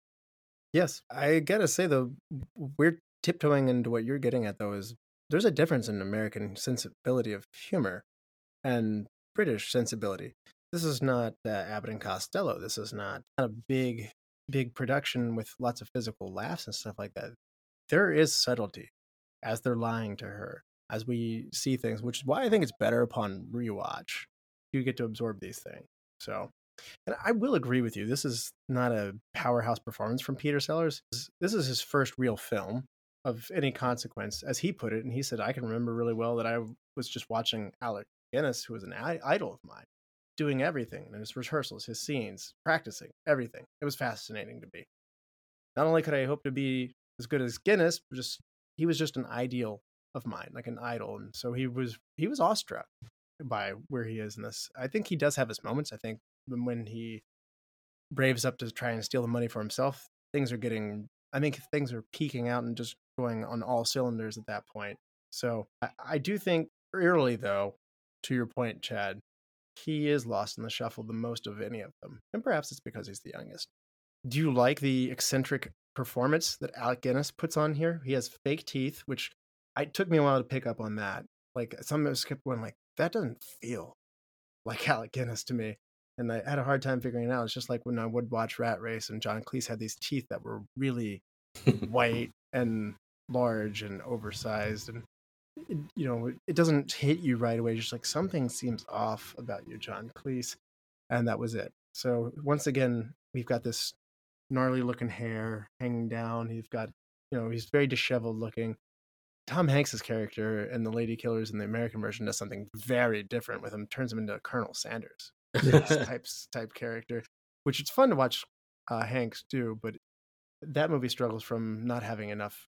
Yes, I gotta say though, we're tiptoeing into what you're getting at though. Is there's a difference in American sensibility of humor and British sensibility. This is not uh, Abbott and Costello. This is not not a big, big production with lots of physical laughs and stuff like that. There is subtlety as they're lying to her, as we see things, which is why I think it's better upon rewatch. You get to absorb these things. So and I will agree with you. This is not a powerhouse performance from Peter Sellers. This is his first real film. of any consequence, as he put it. And he said, I can remember really well that I was just watching Alec Guinness, who was an idol of mine, doing everything in his rehearsals, his scenes, practicing everything. It was fascinating to me. Not only could I hope to be as good as Guinness, but just he was just an ideal of mine, like an idol, and so he was he was awestruck by where he is in this. I think he does have his moments. I think when he braves up to try and steal the money for himself, things are getting. I think things are peaking out and just going on all cylinders at that point. So I, I do think early though, to your point, Chad, he is lost in the shuffle the most of any of them, and perhaps it's because he's the youngest. Do you like the eccentric performance that Alec Guinness puts on here? He has fake teeth, which it took me a while to pick up on that. Like some of us kept going, like that doesn't feel like Alec Guinness to me, and I had a hard time figuring it out. It's just like when I would watch Rat Race and John Cleese had these teeth that were really *laughs* white and large and oversized, and it, you know it doesn't hit you right away. Just like something seems off about you, John Cleese, and that was it. So once again, we've got this gnarly looking hair hanging down. He's got, you know, he's very disheveled looking. Tom Hanks's character in the Lady Killers in the American version does something very different with him. Turns him into Colonel Sanders *laughs* types type character, which it's fun to watch uh, Hanks do, but that movie struggles from not having enough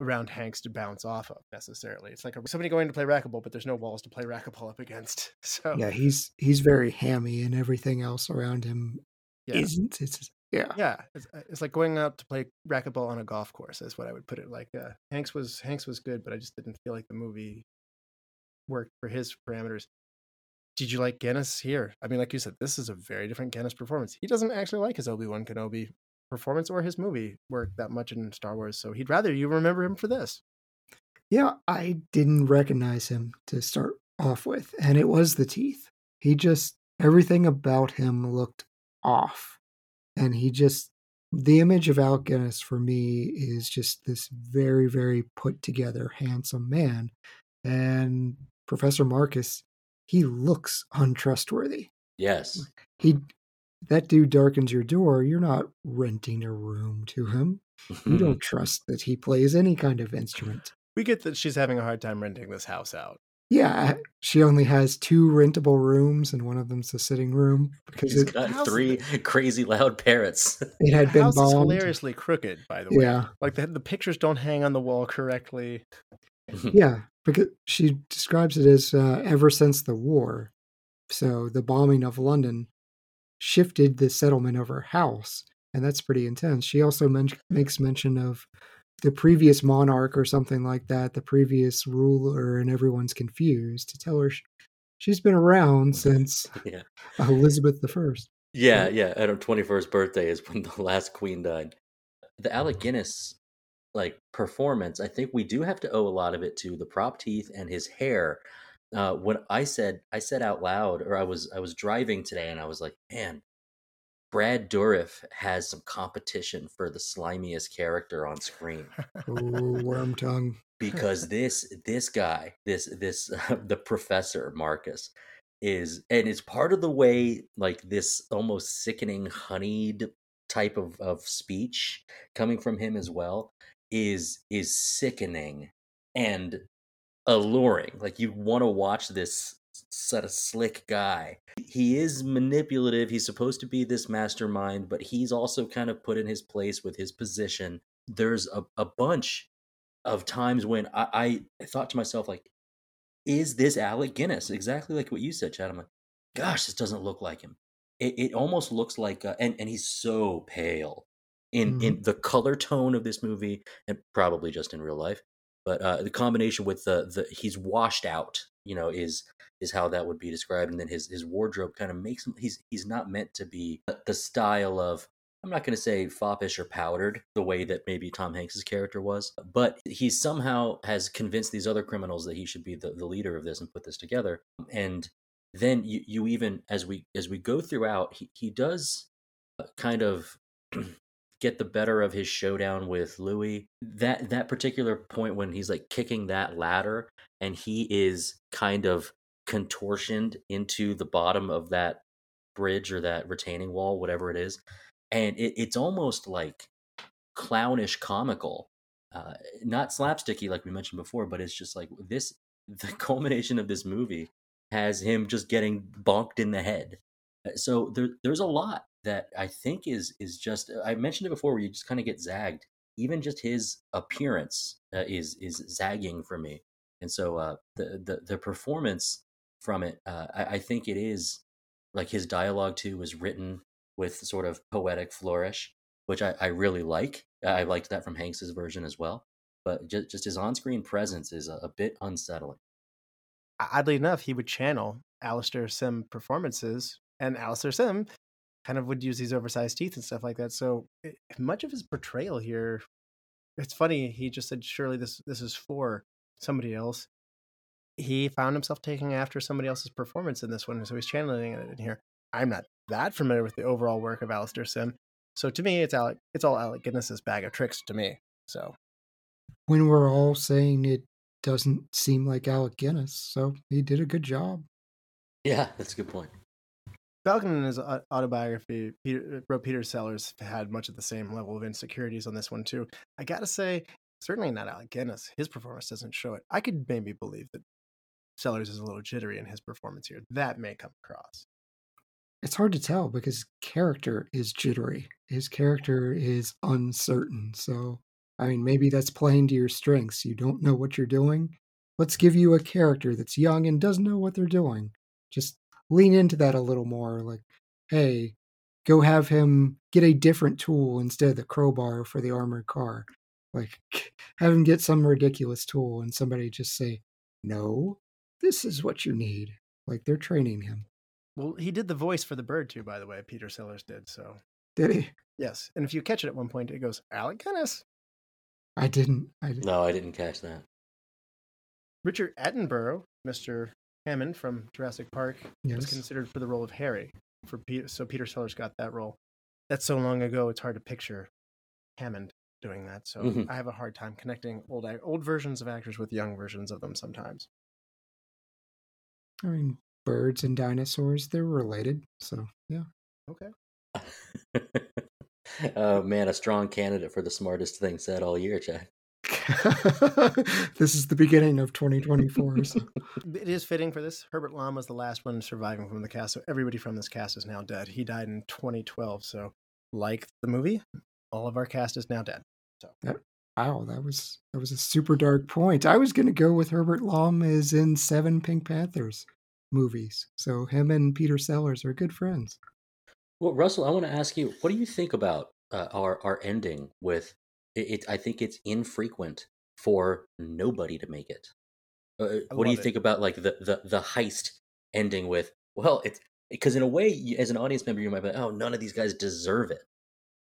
around Hanks to bounce off of necessarily. It's like somebody going to play racquetball, but there's no walls to play racquetball up against. *laughs* So yeah, he's he's very hammy, and everything else around him yeah. isn't. It's yeah, yeah. It's, uh, it's like going out to play racquetball on a golf course. Is what I would put it. Like uh, Hanks was Hanks was good, but I just didn't feel like the movie worked for his parameters. Did you like Guinness here? I mean, like you said, this is a very different Guinness performance. He doesn't actually like his Obi Wan Kenobi performance or his movie work that much in Star Wars, so he'd rather you remember him for this. Yeah, I didn't recognize him to start off with, and it was the teeth. He just everything about him looked off and he just the image of Alec Guinness for me is just this very, very put together, handsome man. And Professor Marcus, he looks untrustworthy. Yes. He that dude darkens your door, you're not renting a room to him. You don't *laughs* trust that he plays any kind of instrument. We get that she's having a hard time renting this house out. Yeah, she only has two rentable rooms, and one of them's a sitting room because He's it, got three *laughs* crazy loud parrots. *laughs* it had The been house is bombed. hilariously crooked, by the way. Yeah, Like the the pictures don't hang on the wall correctly. *laughs* yeah, because she describes it as uh, ever since the war. So the bombing of London shifted the settlement of her house, and that's pretty intense. She also men- makes mention of the previous monarch or something like that, the previous ruler, and everyone's confused to tell her sh- she's been around *laughs* since yeah. Elizabeth the First. Yeah, yeah. At her twenty first birthday is when the last queen died. The Alec Guinness like performance, I think we do have to owe a lot of it to the prop teeth and his hair. Uh, when I said I said out loud, or I was I was driving today, and I was like, man, Brad Dourif has some competition for the slimiest character on screen Oh, worm tongue. *laughs* because this this guy this this *laughs* the professor Marcus is and it's part of the way like this almost sickening honeyed type of of speech coming from him as well is is sickening and alluring like you want to watch this sort of slick guy he is manipulative he's supposed to be this mastermind but he's also kind of put in his place with his position there's a, a bunch of times when I, I thought to myself, like, is this Alec Guinness? Exactly like what you said, Chad. I'm like, gosh, this doesn't look like him. It, it almost looks like, uh, and and he's so pale in in the color tone of this movie, and probably just in real life. But uh, the combination with the the he's washed out, you know, is is how that would be described, and then his his wardrobe kind of makes him. He's he's not meant to be the style of I'm not going to say foppish or powdered the way that maybe Tom Hanks's character was, but he somehow has convinced these other criminals that he should be the, the leader of this and put this together. And then you, you even as we as we go throughout, he, he does uh, kind of *clears throat* get the better of his showdown with Louis. That that particular point when he's like kicking that ladder and he is kind of contortioned into the bottom of that bridge or that retaining wall, whatever it is and it, it's almost like clownish comical uh, not slapsticky like we mentioned before, but it's just like this. The *laughs* culmination of this movie has him just getting bonked in the head. Uh, So there, there's a lot that I think is is just. I mentioned it before, where you just kind of get zagged. Even just his appearance uh, is is zagging for me, and so uh, the the the performance from it, uh, I, I think it is like his dialogue too was written with sort of poetic flourish, which I, I really like. I liked that from Hanks's version as well. But just, just his on-screen presence is a, a bit unsettling. Oddly enough, he would channel Alastair Sim performances, and Alastair Sim kind of would use these oversized teeth and stuff like that. So it, much of his portrayal here, it's funny. He just said, "Surely this this is for somebody else." He found himself taking after somebody else's performance in this one, so he's channeling it in here. I'm not that familiar with the overall work of Alastair Sim, so to me, it's Alec. It's all Alec Guinness's bag of tricks to me. So When we're all saying it doesn't seem like Alec Guinness, so he did a good job. Yeah, that's a good point. Falcon in his autobiography, Peter, uh, wrote Peter Sellers had much of the same level of insecurities on this one too. I gotta say, certainly not Alec Guinness. His performance doesn't show it. I could maybe believe that Sellers is a little jittery in his performance here. That may come across. It's hard to tell because character is jittery. His character is uncertain. So, I mean, maybe that's playing to your strengths. You don't know what you're doing. Let's give you a character that's young and doesn't know what they're doing. Just lean into that a little more. Like, hey, go have him get a different tool instead of the crowbar for the armored car. Like, *laughs* have him get some ridiculous tool and somebody just say, no, this is what you need. Like, they're training him. Well, he did the voice for the bird too, by the way. Peter Sellers did. So Did he? yes, and if you catch it at one point, it goes Alec Guinness. I didn't. I didn't. No, I didn't catch that. Richard Attenborough, Mr. Hammond from Jurassic Park, was considered for the role of Harry. For Peter, so Peter Sellers got that role. That's so long ago; it's hard to picture Hammond doing that. So Mhm. I have a hard time connecting old old versions of actors with young versions of them sometimes. I mean, birds and dinosaurs, they're related. So, yeah. Okay. *laughs* oh man, a strong candidate for the smartest thing said all year, Chad. *laughs* this is the beginning of 2024. So. It is fitting for this. Herbert Lom was the last one surviving from the cast, so everybody from this cast is now dead. He died in 2012, so like the movie, all of our cast is now dead. So Wow, that was that was a super dark point. I was going to go with Herbert Lom is in seven Pink Panthers movies. So him and Peter Sellers are good friends. Well, Russell, I want to ask you, what do you think about uh, our our ending with it, it? I think it's infrequent for nobody to make it. Uh, what do you it. think about like the the the heist ending with? Well, it's because in a way, as an audience member, you might be, like, oh, none of these guys deserve it.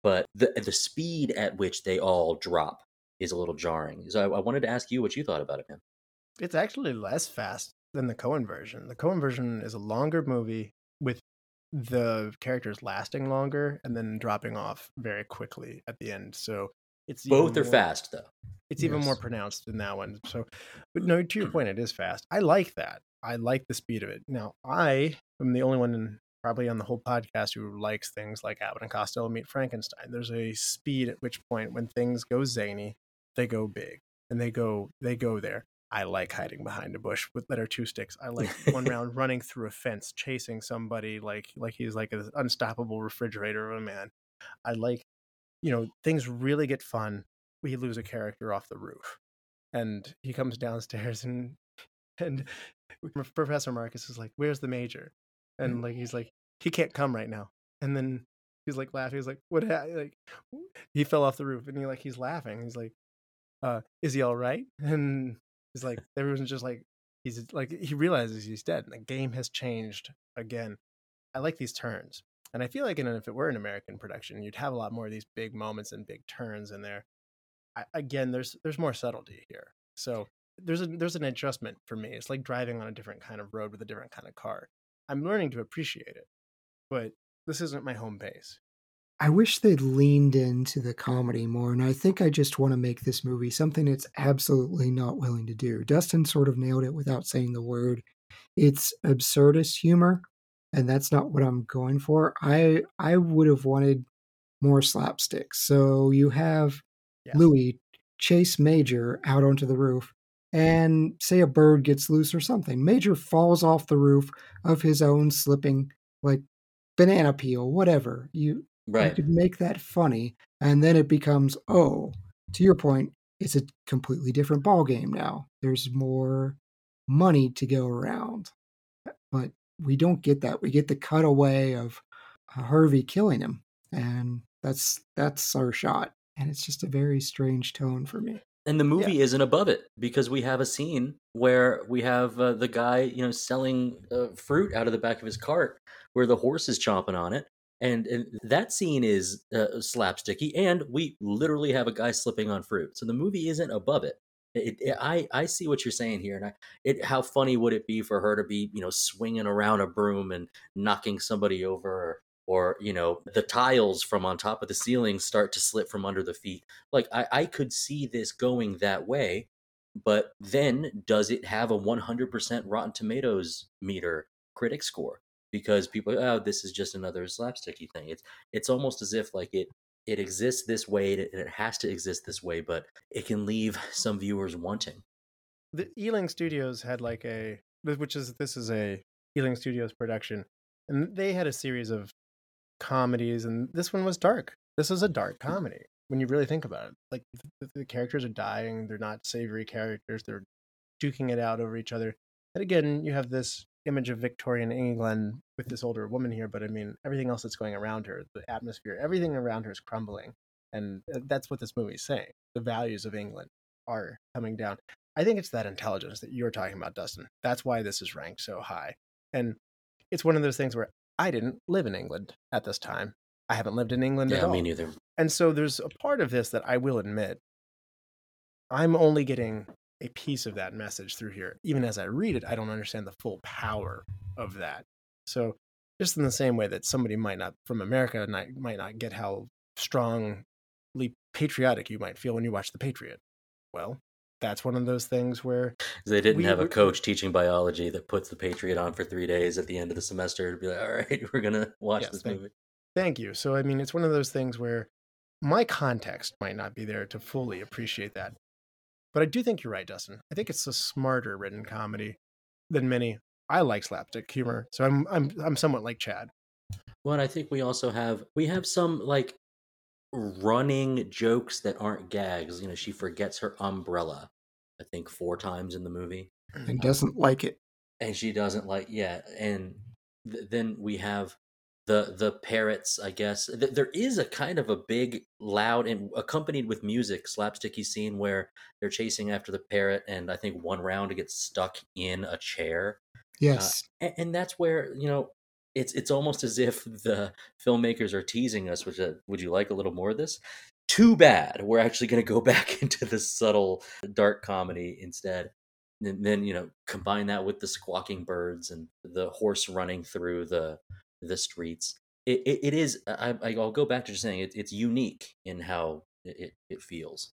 But the the speed at which they all drop is a little jarring. So I, I wanted to ask you what you thought about it, man. It's actually less fast than the Coen version. The Coen version is a longer movie with the characters lasting longer and then dropping off very quickly at the end. So it's even Both are more- fast though. It's even more pronounced in that one. So, but no, to your *clears throat* point, it is fast. I like that. I like the speed of it. Now, I am the only one in, probably on the whole podcast who likes things like Abbott and Costello meet Frankenstein. There's a speed at which point when things go zany, they go big and they go they go there. I like hiding behind a bush with that are two sticks. I like one *laughs* round running through a fence, chasing somebody like like he's like an unstoppable refrigerator of a man. I like, you know, things really get fun. We lose a character off the roof, and he comes downstairs *laughs* and and Professor Marcus is like, "Where's the major?" And like he's like, "He can't come right now." And then he's like laughing. He's like, "What?" Ha-? Like he fell off the roof, and he like he's laughing. He's like, uh, "Is he all right?" *laughs* And he's like, everyone's just like, he's like he realizes he's dead. And the game has changed again. I like these turns, and I feel like in, if it were an American production, you'd have a lot more of these big moments and big turns in there. I, again, there's there's more subtlety here, so there's a there's an adjustment for me. It's like driving on a different kind of road with a different kind of car. I'm learning to appreciate it, but this isn't my home base. I wish they'd leaned into the comedy more, and I think I just want to make this movie something it's absolutely not willing to do. Dustin sort of nailed it without saying the word. It's absurdist humor, and that's not what I'm going for. I I would have wanted more slapstick. So you have Yes. Louis chase Major out onto the roof, mm-hmm. and say a bird gets loose or something. Major falls off the roof of his own slipping, like banana peel, whatever. You, Right. you could make that funny, and then it becomes, oh, to your point, it's a completely different ball game now. There's more money to go around, but we don't get that. We get the cutaway of Harvey killing him, and that's that's our shot. And it's just a very strange tone for me. And the movie isn't above it because we have a scene where we have uh, the guy, you know, selling uh, fruit out of the back of his cart, where the horse is chomping on it, and, and that scene is uh, slapsticky, and we literally have a guy slipping on fruit. So the movie isn't above it. It, it, I I see what you're saying here, and I, it how funny would it be for her to be you know swinging around a broom and knocking somebody over, or, or you know the tiles from on top of the ceiling start to slip from under the feet. Like I, I could see this going that way, but then does it have a 100% Rotten Tomatoes meter critic score? Because people, oh, this is just another slapsticky thing. It's it's almost as if like it it exists this way and it has to exist this way, but it can leave some viewers wanting. The Ealing Studios had like a, which is this is a Ealing Studios production, and they had a series of comedies, and this one was dark. This is a dark mm-hmm. comedy when you really think about it. Like the, the characters are dying; they're not savory characters. They're duking it out over each other. And again, you have this image of Victorian England with this older woman here, but I mean, everything else that's going around her, the atmosphere, everything around her is crumbling. And uh, that's what this movie is saying. The values of England are coming down. I think it's that intelligence that you're talking about, Dustin. That's why this is ranked so high. And it's one of those things where I didn't live in England at this time. I haven't lived in England at Yeah, all. me neither. And so there's a part of this that I will admit I'm only getting a piece of that message through here. Even as I read it, I don't understand the full power of that. So just in the same way that somebody might not from America not, might not get how strongly patriotic you might feel when you watch The Patriot. Well, that's one of those things where They didn't We- have a coach teaching biology that puts the Patriot on for three days at the end of the semester to be like, all right, *laughs* we're gonna watch Yes, this thank- movie. Thank you. So, I mean, it's one of those things where my context might not be there to fully appreciate that. But I do think you're right, Dustin. I think it's a smarter written comedy than many. I like slapstick humor, so I'm I'm I'm somewhat like Chad. Well, and I think we also have we have some like running jokes that aren't gags. You know, she forgets her umbrella. I think four times in the movie, And doesn't like it. and she doesn't like yeah. And th- then we have the the parrots. I guess there is a kind of a big, loud and accompanied with music slapsticky scene where they're chasing after the parrot, and I think one round gets stuck in a chair. Yes. and, and that's where you know it's it's almost as if the filmmakers are teasing us which uh, would you like a little more of this too bad we're actually going to go *laughs* back into the subtle dark comedy instead and then you know combine that with the squawking birds and the horse running through the the streets it, it, it is I, i'll go back to just saying it, it's unique in how it, it feels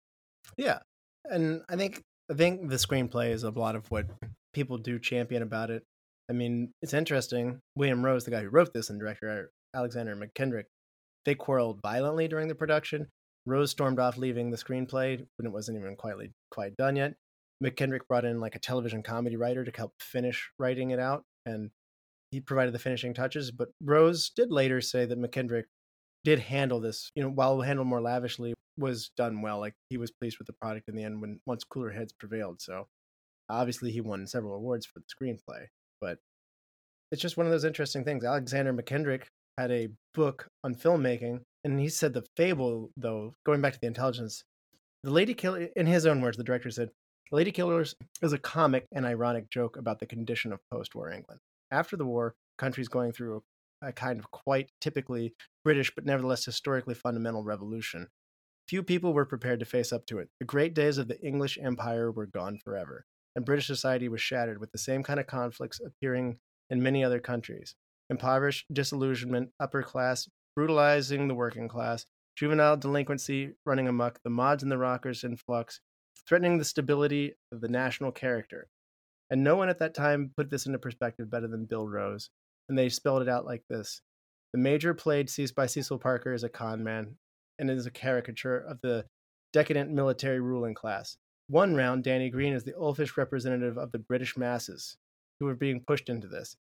Yeah, and I think I think the screenplay is a lot of what people do champion about it. I mean, it's interesting. William Rose, the guy who wrote this, and director Alexander Mackendrick, they quarreled violently during the production. Rose stormed off, leaving the screenplay when it wasn't even quite quite done yet. Mackendrick brought in like a television comedy writer to help finish writing it out, and he provided the finishing touches. But Rose did later say that Mackendrick did handle this, you know, while handled more lavishly, was done well. Like he was pleased with the product in the end when once cooler heads prevailed. So obviously he won several awards for the screenplay, but it's just one of those interesting things. Alexander Mackendrick had a book on filmmaking, and he said the fable, though, going back to the intelligence, the Lady Killer, in his own words, the director said, The Lady Killers is a comic and ironic joke about the condition of post war England. After the war, countries going through a, kind of quite typically British, but nevertheless historically fundamental revolution. Few people were prepared to face up to it. The great days of the English Empire were gone forever, and British society was shattered with the same kind of conflicts appearing in many other countries impoverished, disillusionment, upper class, brutalizing the working class, juvenile delinquency running amok, the mods and the rockers in flux, threatening the stability of the national character. And no one at that time put this into perspective better than Bill Rose. And they spelled it out like this The major played seized by Cecil Parker as a con man and is a caricature of the decadent military ruling class. One round, Danny Green is the olfish representative of the British masses who are being pushed into this.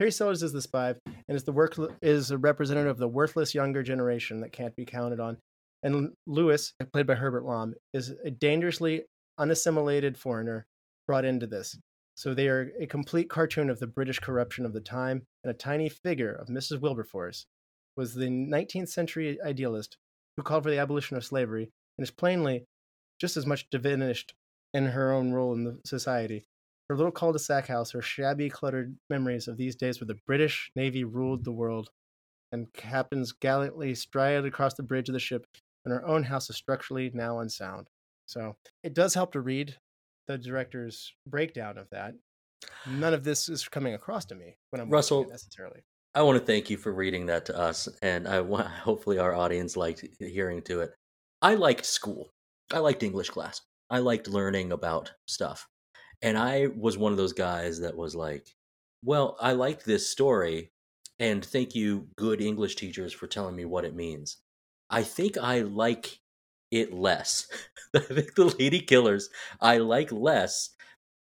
Harry Sellers is the spy and is the work is a representative of the worthless younger generation that can't be counted on. And Louis, played by Herbert Lom, is a dangerously unassimilated foreigner brought into this. So they are a complete cartoon of the British corruption of the time, and a tiny figure of Mrs. Wilberforce was the 19th century idealist who called for the abolition of slavery and is plainly just as much diminished in her own role in the society. Her little cul-de-sac house, her shabby, cluttered memories of these days where the British Navy ruled the world, and captains gallantly stride across the bridge of the ship, and her own house is structurally now unsound. So it does help to read the director's breakdown of that. None of this is coming across to me when I'm Russell, necessarily. I want to thank you for reading that to us, and I want *laughs* hopefully our audience liked hearing to it. I liked school. I liked English class. I liked learning about stuff, and I was one of those guys that was like, "Well, I liked this story, and thank you, good English teachers, for telling me what it means." I think I like it less. *laughs* I think the Lady Killers I like less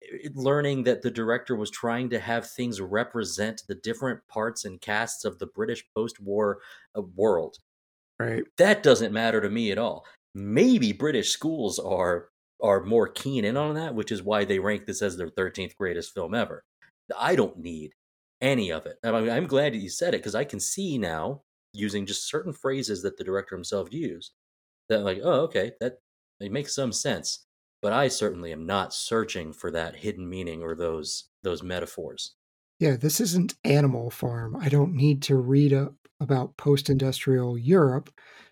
eh, learning that the director was trying to have things represent the different parts and casts of the British post-war uh, world. Right. That doesn't matter to me at all. Maybe British schools are are more keen in on that, which is why they rank this as their 13th greatest film ever. I don't need any of it. I mean, I'm glad that you said it because I can see now using just certain phrases that the director himself used that like, oh, okay, that it makes some sense. But I certainly am not searching for that hidden meaning or those those metaphors. Yeah, this isn't Animal Farm. I don't need to read up about post-industrial Europe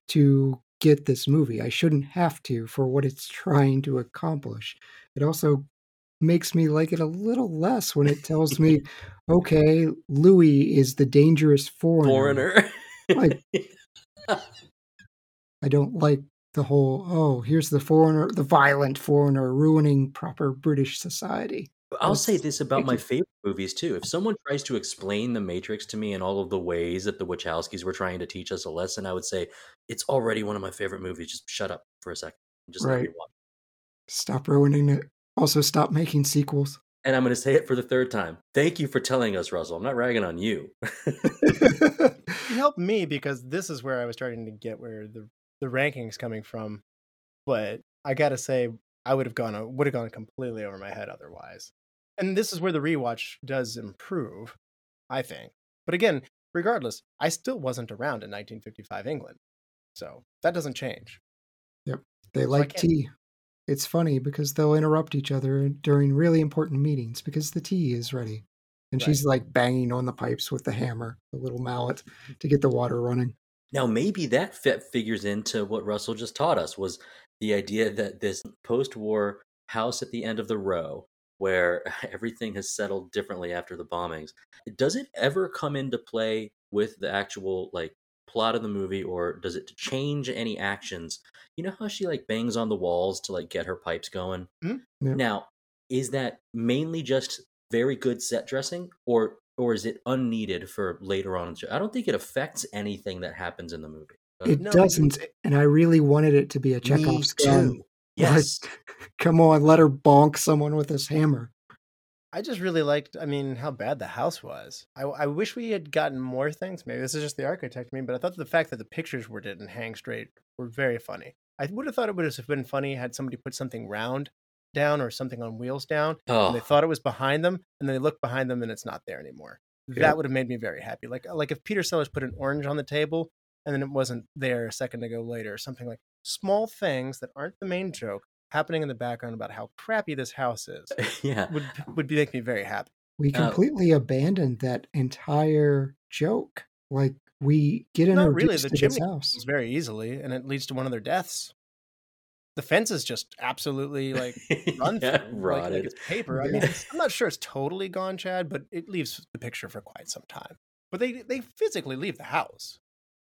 to get this movie. I shouldn't have to for what it's trying to accomplish. It also makes me like it a little less when it tells me, okay, Louis is the dangerous foreigner. Foreigner. Like, *laughs* I don't like the whole, oh, here's the foreigner, the violent foreigner ruining proper British society. I'll say this about my favorite movies too. If someone tries to explain the Matrix to me in all of the ways that the Wachowskis were trying to teach us a lesson, I would say it's already one of my favorite movies. Just shut up for a second. and Just let me Right. watch. Stop ruining it. Also, stop making sequels. And I'm going to say it for the third time. Thank you for telling us, Russell. I'm not ragging on you. *laughs* It helped me because this is where I was starting to get where the the rankings coming from. But I gotta say, I would have gone would have gone completely over my head otherwise. And this is where the rewatch does improve, I think. But again, regardless, I still wasn't around in 1955 England, so that doesn't change. Yep, they I like tea. It's funny because they'll interrupt each other during really important meetings because the tea is ready. And Right. she's like banging on the pipes with the hammer, the little mallet, mm-hmm. to get the water running. Now, maybe that fit figures into what Russell just taught us was the idea that this post-war house at the end of the row, where *laughs* everything has settled differently after the bombings, does it ever come into play with the actual like plot of the movie, or does it change any actions? You know how she like bangs on the walls to like get her pipes going. Mhm. Yeah. Now, is that mainly just very good set dressing, or or is it unneeded for later on? in the show? I don't think it affects anything that happens in the movie. It No, doesn't, and I really wanted it to be a Chekhov's gun. too. *laughs* Yes. Come on, let her bonk someone with this hammer. I just really liked, I mean, how bad the house was. I, I wish we had gotten more things. Maybe this is just the architect in me, but I thought the fact that the pictures were didn't hang straight were very funny. I would have thought it would have been funny had somebody put something round down or something on wheels down, oh, and they thought it was behind them, and then they look behind them and it's not there anymore. Yeah. That would have made me very happy. Like like if Peter Sellers put an orange on the table and then it wasn't there a second ago later, or something like small things that aren't the main joke happening in the background about how crappy this house is *laughs* yeah. would would make me very happy. We Uh, completely abandoned that entire joke. Like we get Not really, introduced the to this house. Very easily, and it leads to one of their deaths. The fence is just absolutely like *laughs* run Yeah, through, like- rotted. Like, it's paper. I mean, it's, I'm not sure it's totally gone, Chad, but it leaves the picture for quite some time. But they they physically leave the house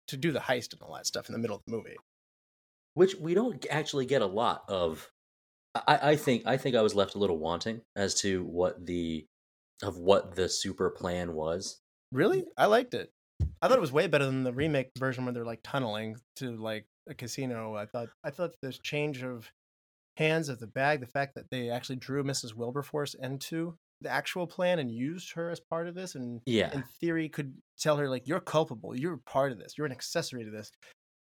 to do the heist and all that stuff in the middle of the movie. Which we don't actually get a lot of. I, I think I think I was left a little wanting as to what the of what the super plan was. Really, I liked it. I thought it was way better than the remake version where they're like tunneling to like a casino. I thought I thought this change of hands of the bag, the fact that they actually drew Mrs. Wilberforce into the actual plan and used her as part of this, and Yeah. in theory could tell her like you're culpable, you're part of this, you're an accessory to this.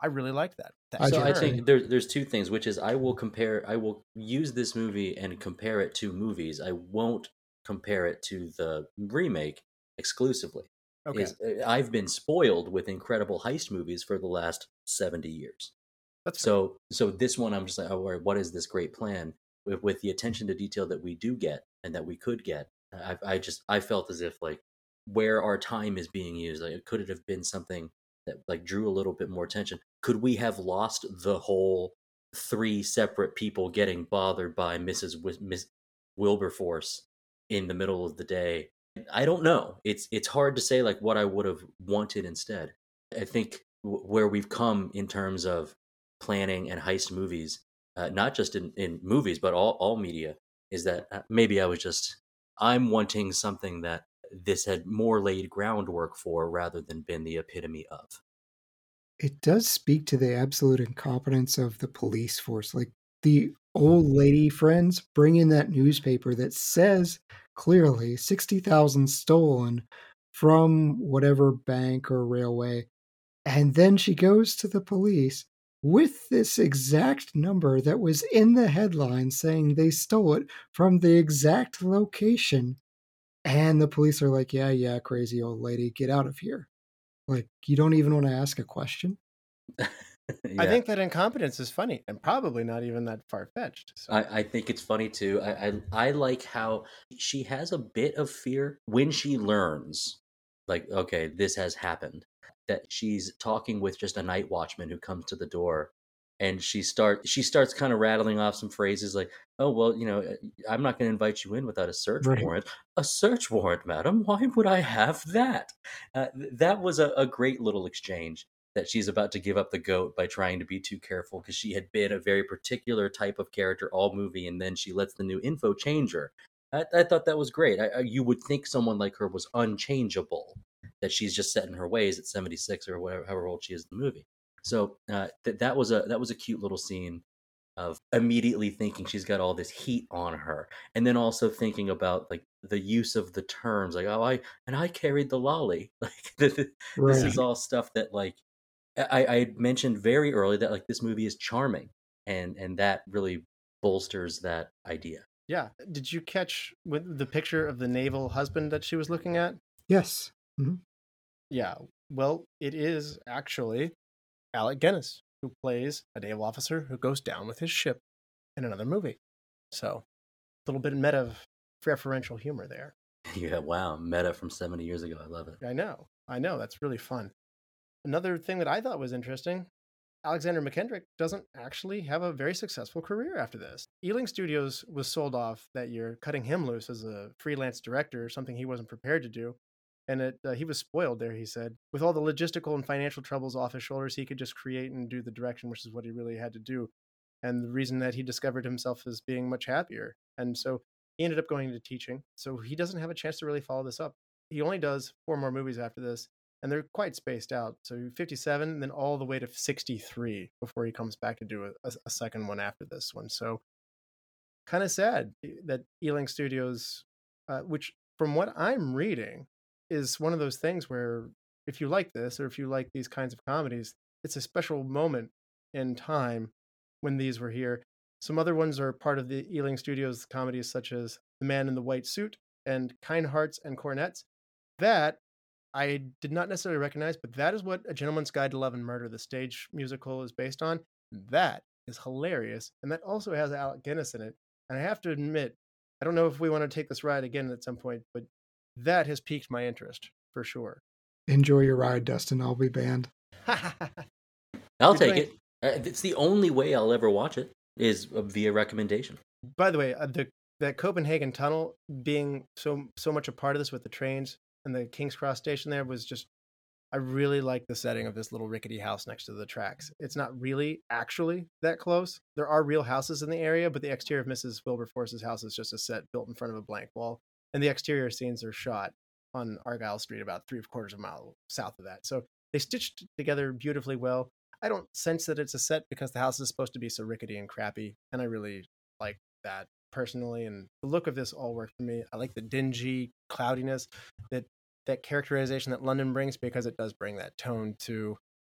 I really like that. that I so I think there, there's two things, which is I will compare, I will use this movie and compare it to movies. I won't compare it to the remake exclusively. okay, Is, uh, I've been spoiled with incredible heist movies for the last 70 years. that's So, so this one, I'm just like, oh, what is this great plan with, with the attention to detail that we do get and that we could get? I, I just, I felt as if like where our time is being used, like could it have been something that like drew a little bit more attention? Could we have lost the whole three separate people getting bothered by Mrs. Miss Wilberforce in the middle of the day? I don't know. It's it's hard to say like what I would have wanted instead. I think where we've come in terms of planning and heist movies, uh, not just in, in movies but all all media, is that uh, maybe I was just I'm wanting something that this had more laid groundwork for rather than been the epitome of. it does speak to the absolute incompetence of the police force. Like the old lady friends bring in that newspaper that says clearly 60,000 stolen from whatever bank or railway. And then she goes to the police with this exact number that was in the headline saying they stole it from the exact location. And the police are like, yeah, yeah, crazy old lady, get out of here. Like, you don't even want to ask a question. *laughs* I think that incompetence is funny and probably not even that far fetched. So. I, I think it's funny too. I, I I like how she has a bit of fear when she learns, like, okay, this has happened. That she's talking with just a night watchman who comes to the door, and she start she starts kind of rattling off some phrases like, "Oh well, you know, I'm not going to invite you in without a search Right. warrant. A search warrant, madam? Why would I have that?" Uh, that was a, a great little exchange that she's about to give up the goat by trying to be too careful because she had been a very particular type of character all movie, and then she lets the new info change her. I, I thought that was great. I, I, you would think someone like her was unchangeable, that she's just set in her ways at seventy six or whatever, however old she is in the movie. So uh, th- that was a that was a cute little scene of immediately thinking she's got all this heat on her, and then also thinking about like the use of the terms, like oh I and I carried the lolly, *laughs* like this Right. is all stuff that like I, I mentioned very early that like this movie is charming, and and that really bolsters that idea. Yeah. Did you catch with the picture of the naval husband that she was looking at? Yes. Yeah. Well, it is actually Alec Guinness who plays a naval officer who goes down with his ship in another movie. So, a little bit of meta referential humor there. *laughs* Yeah, wow, meta from seventy years ago. I love it. I know. I know. That's really fun. Another thing that I thought was interesting Alexander Mackendrick doesn't actually have a very successful career after this. Ealing Studios was sold off that year, cutting him loose as a freelance director, something he wasn't prepared to do. And it, uh, he was spoiled there, he said. With all the logistical and financial troubles off his shoulders, he could just create and do the direction, which is what he really had to do. And the reason that he discovered himself as being much happier. And so he ended up going into teaching. So he doesn't have a chance to really follow this up. He only does four more movies after this, and they're quite spaced out. So 57, then all the way to 63 before he comes back to do a, a, second one after this one. So kind of sad that Ealing Studios, uh, which from what I'm reading, is one of those things where if you like this or if you like these kinds of comedies, it's a special moment in time when these were here. Some other ones are part of the Ealing Studios comedies, such as The Man in the White Suit and Kind Hearts and Coronets. That I did not necessarily recognize, but that is what A Gentleman's Guide to Love and Murder, the stage musical, is based on. That is hilarious. And that also has Alec Guinness in it. And I have to admit, I don't know if we want to take this ride again at some point, but that has piqued my interest for sure. Enjoy your ride, Dustin. I'll be banned. *laughs* I'll You're take doing- it. Uh, It's the only way I'll ever watch it is uh, via recommendation. By the way, uh, the that Copenhagen tunnel being so so much a part of this with the trains and the King's Cross station there was just I really like the setting of this little rickety house next to the tracks. It's not really actually that close. There are real houses in the area, but the exterior of Mrs. Wilberforce's house is just a set built in front of a blank wall, and the exterior scenes are shot on Argyle Street, about three quarters of a mile south of that. So they stitched together beautifully well. I don't sense that it's a set because the house is supposed to be so rickety and crappy, and I really like that personally. And the look of this all worked for me. I like the dingy cloudiness that that characterization that London brings because it does bring that tone to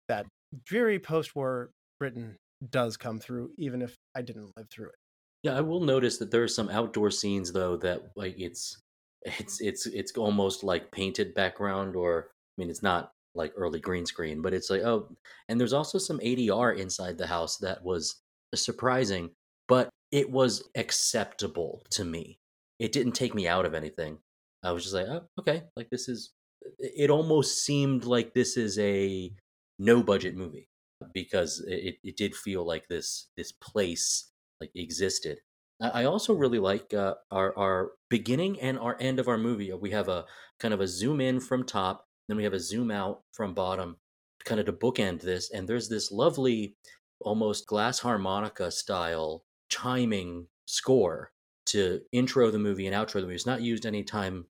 that dreary post-war Britain does come through, even if I didn't live through it. Yeah, I will notice that there are some outdoor scenes though that like it's it's it's it's almost like painted background or I mean it's not like early green screen, but it's like oh and there's also some ADR inside the house that was surprising, but it was acceptable to me. It didn't take me out of anything. I was just like, oh, okay, like this is it almost seemed like this is a no budget movie because it, it did feel like this this place like existed. I also really like uh, our our beginning and our end of our movie. We have a kind of a zoom in from top, then we have a zoom out from bottom, kind of to bookend this. And there's this lovely, almost glass harmonica style chiming score to intro the movie and outro the movie. It's not used any time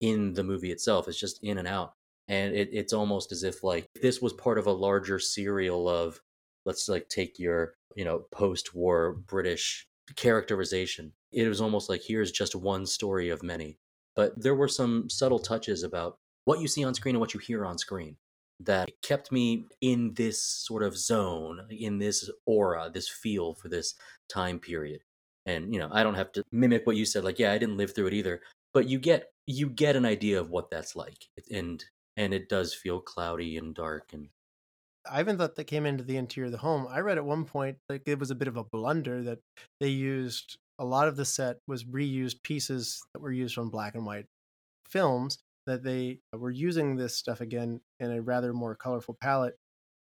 in the movie itself. It's just in and out, and it, it's almost as if like this was part of a larger serial of let's like take your you know post-war British characterization. It was almost like here's just one story of many. But there were some subtle touches about what you see on screen and what you hear on screen that kept me in this sort of zone, in this aura, this feel for this time period. And you know, I don't have to mimic what you said. Like, yeah, I didn't live through it either, but you get you get an idea of what that's like, and and it does feel cloudy and dark and I even thought that came into the interior of the home. I read at one point like it was a bit of a blunder that they used a lot of the set was reused pieces that were used from black and white films that they uh, were using this stuff again in a rather more colorful palette.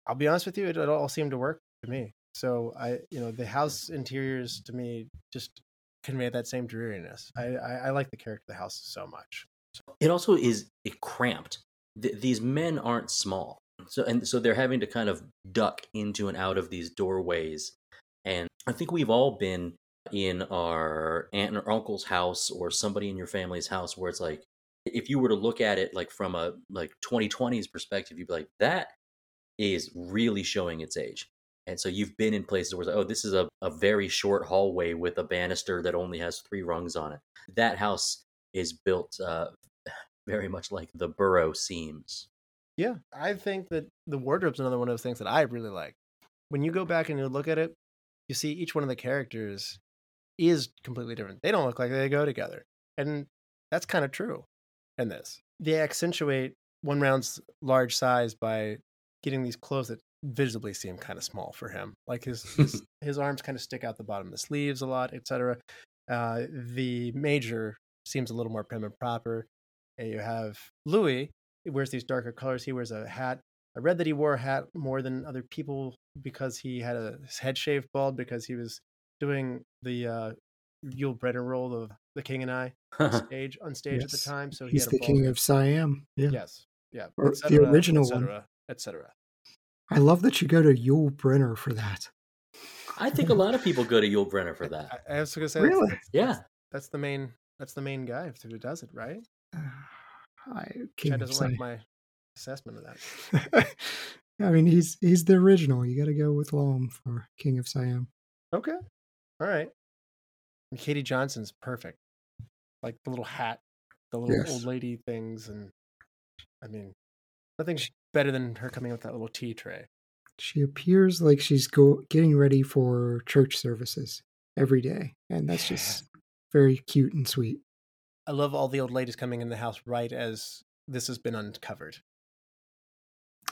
I'll be honest with you, it, it all seemed to work to me. So I, you know, the house interiors to me just convey that same dreariness. I, I, I like the character of the house so much. It also is it cramped. Th- these men aren't small so and so they're having to kind of duck into and out of these doorways. And I think we've all been in our aunt or uncle's house or somebody in your family's house where it's like if you were to look at it like from a like 2020's perspective, you'd be like, that is really showing its age. And so you've been in places where, like, oh, this is a, a very short hallway with a banister that only has three rungs on it. That house is built uh, very much like the burrow seems. Yeah, I think that the wardrobe's another one of those things that I really like. When you go back and you look at it, you see each one of the characters is completely different. They don't look like they go together. And that's kind of true in this. They accentuate one round's large size by getting these clothes that visibly seem kind of small for him. Like his his, *laughs* his arms kind of stick out the bottom of the sleeves a lot, etc. Uh, the major seems a little more prim and proper. And you have Louis, he wears these darker colors. He wears a hat. I read that he wore a hat more than other people because he had a, his head shaved bald because he was doing the uh, Yul Brynner role of the King and I on *laughs* stage on stage yes. at the time. So he he's the King of Siam. Yeah. Yes. Yeah. Or cetera, the original et cetera, one, etc. I love that you go to Yul Brynner for that. I think a lot of people go to Yul Brynner for *laughs* that. I, I was going to say, really? That's, yeah. That's, that's, the main. That's the main guy who does it, right? I Chad doesn't like my assessment of that. *laughs* I mean, he's he's the original. You got to go with Lom for King of Siam. Okay, all right. And Katie Johnson's perfect. Like the little hat, the little yes. old lady things, and I mean, nothing's better than her coming with that little tea tray. She appears like she's go getting ready for church services every day, and that's just very cute and sweet. I love all the old ladies coming in the house right as this has been uncovered.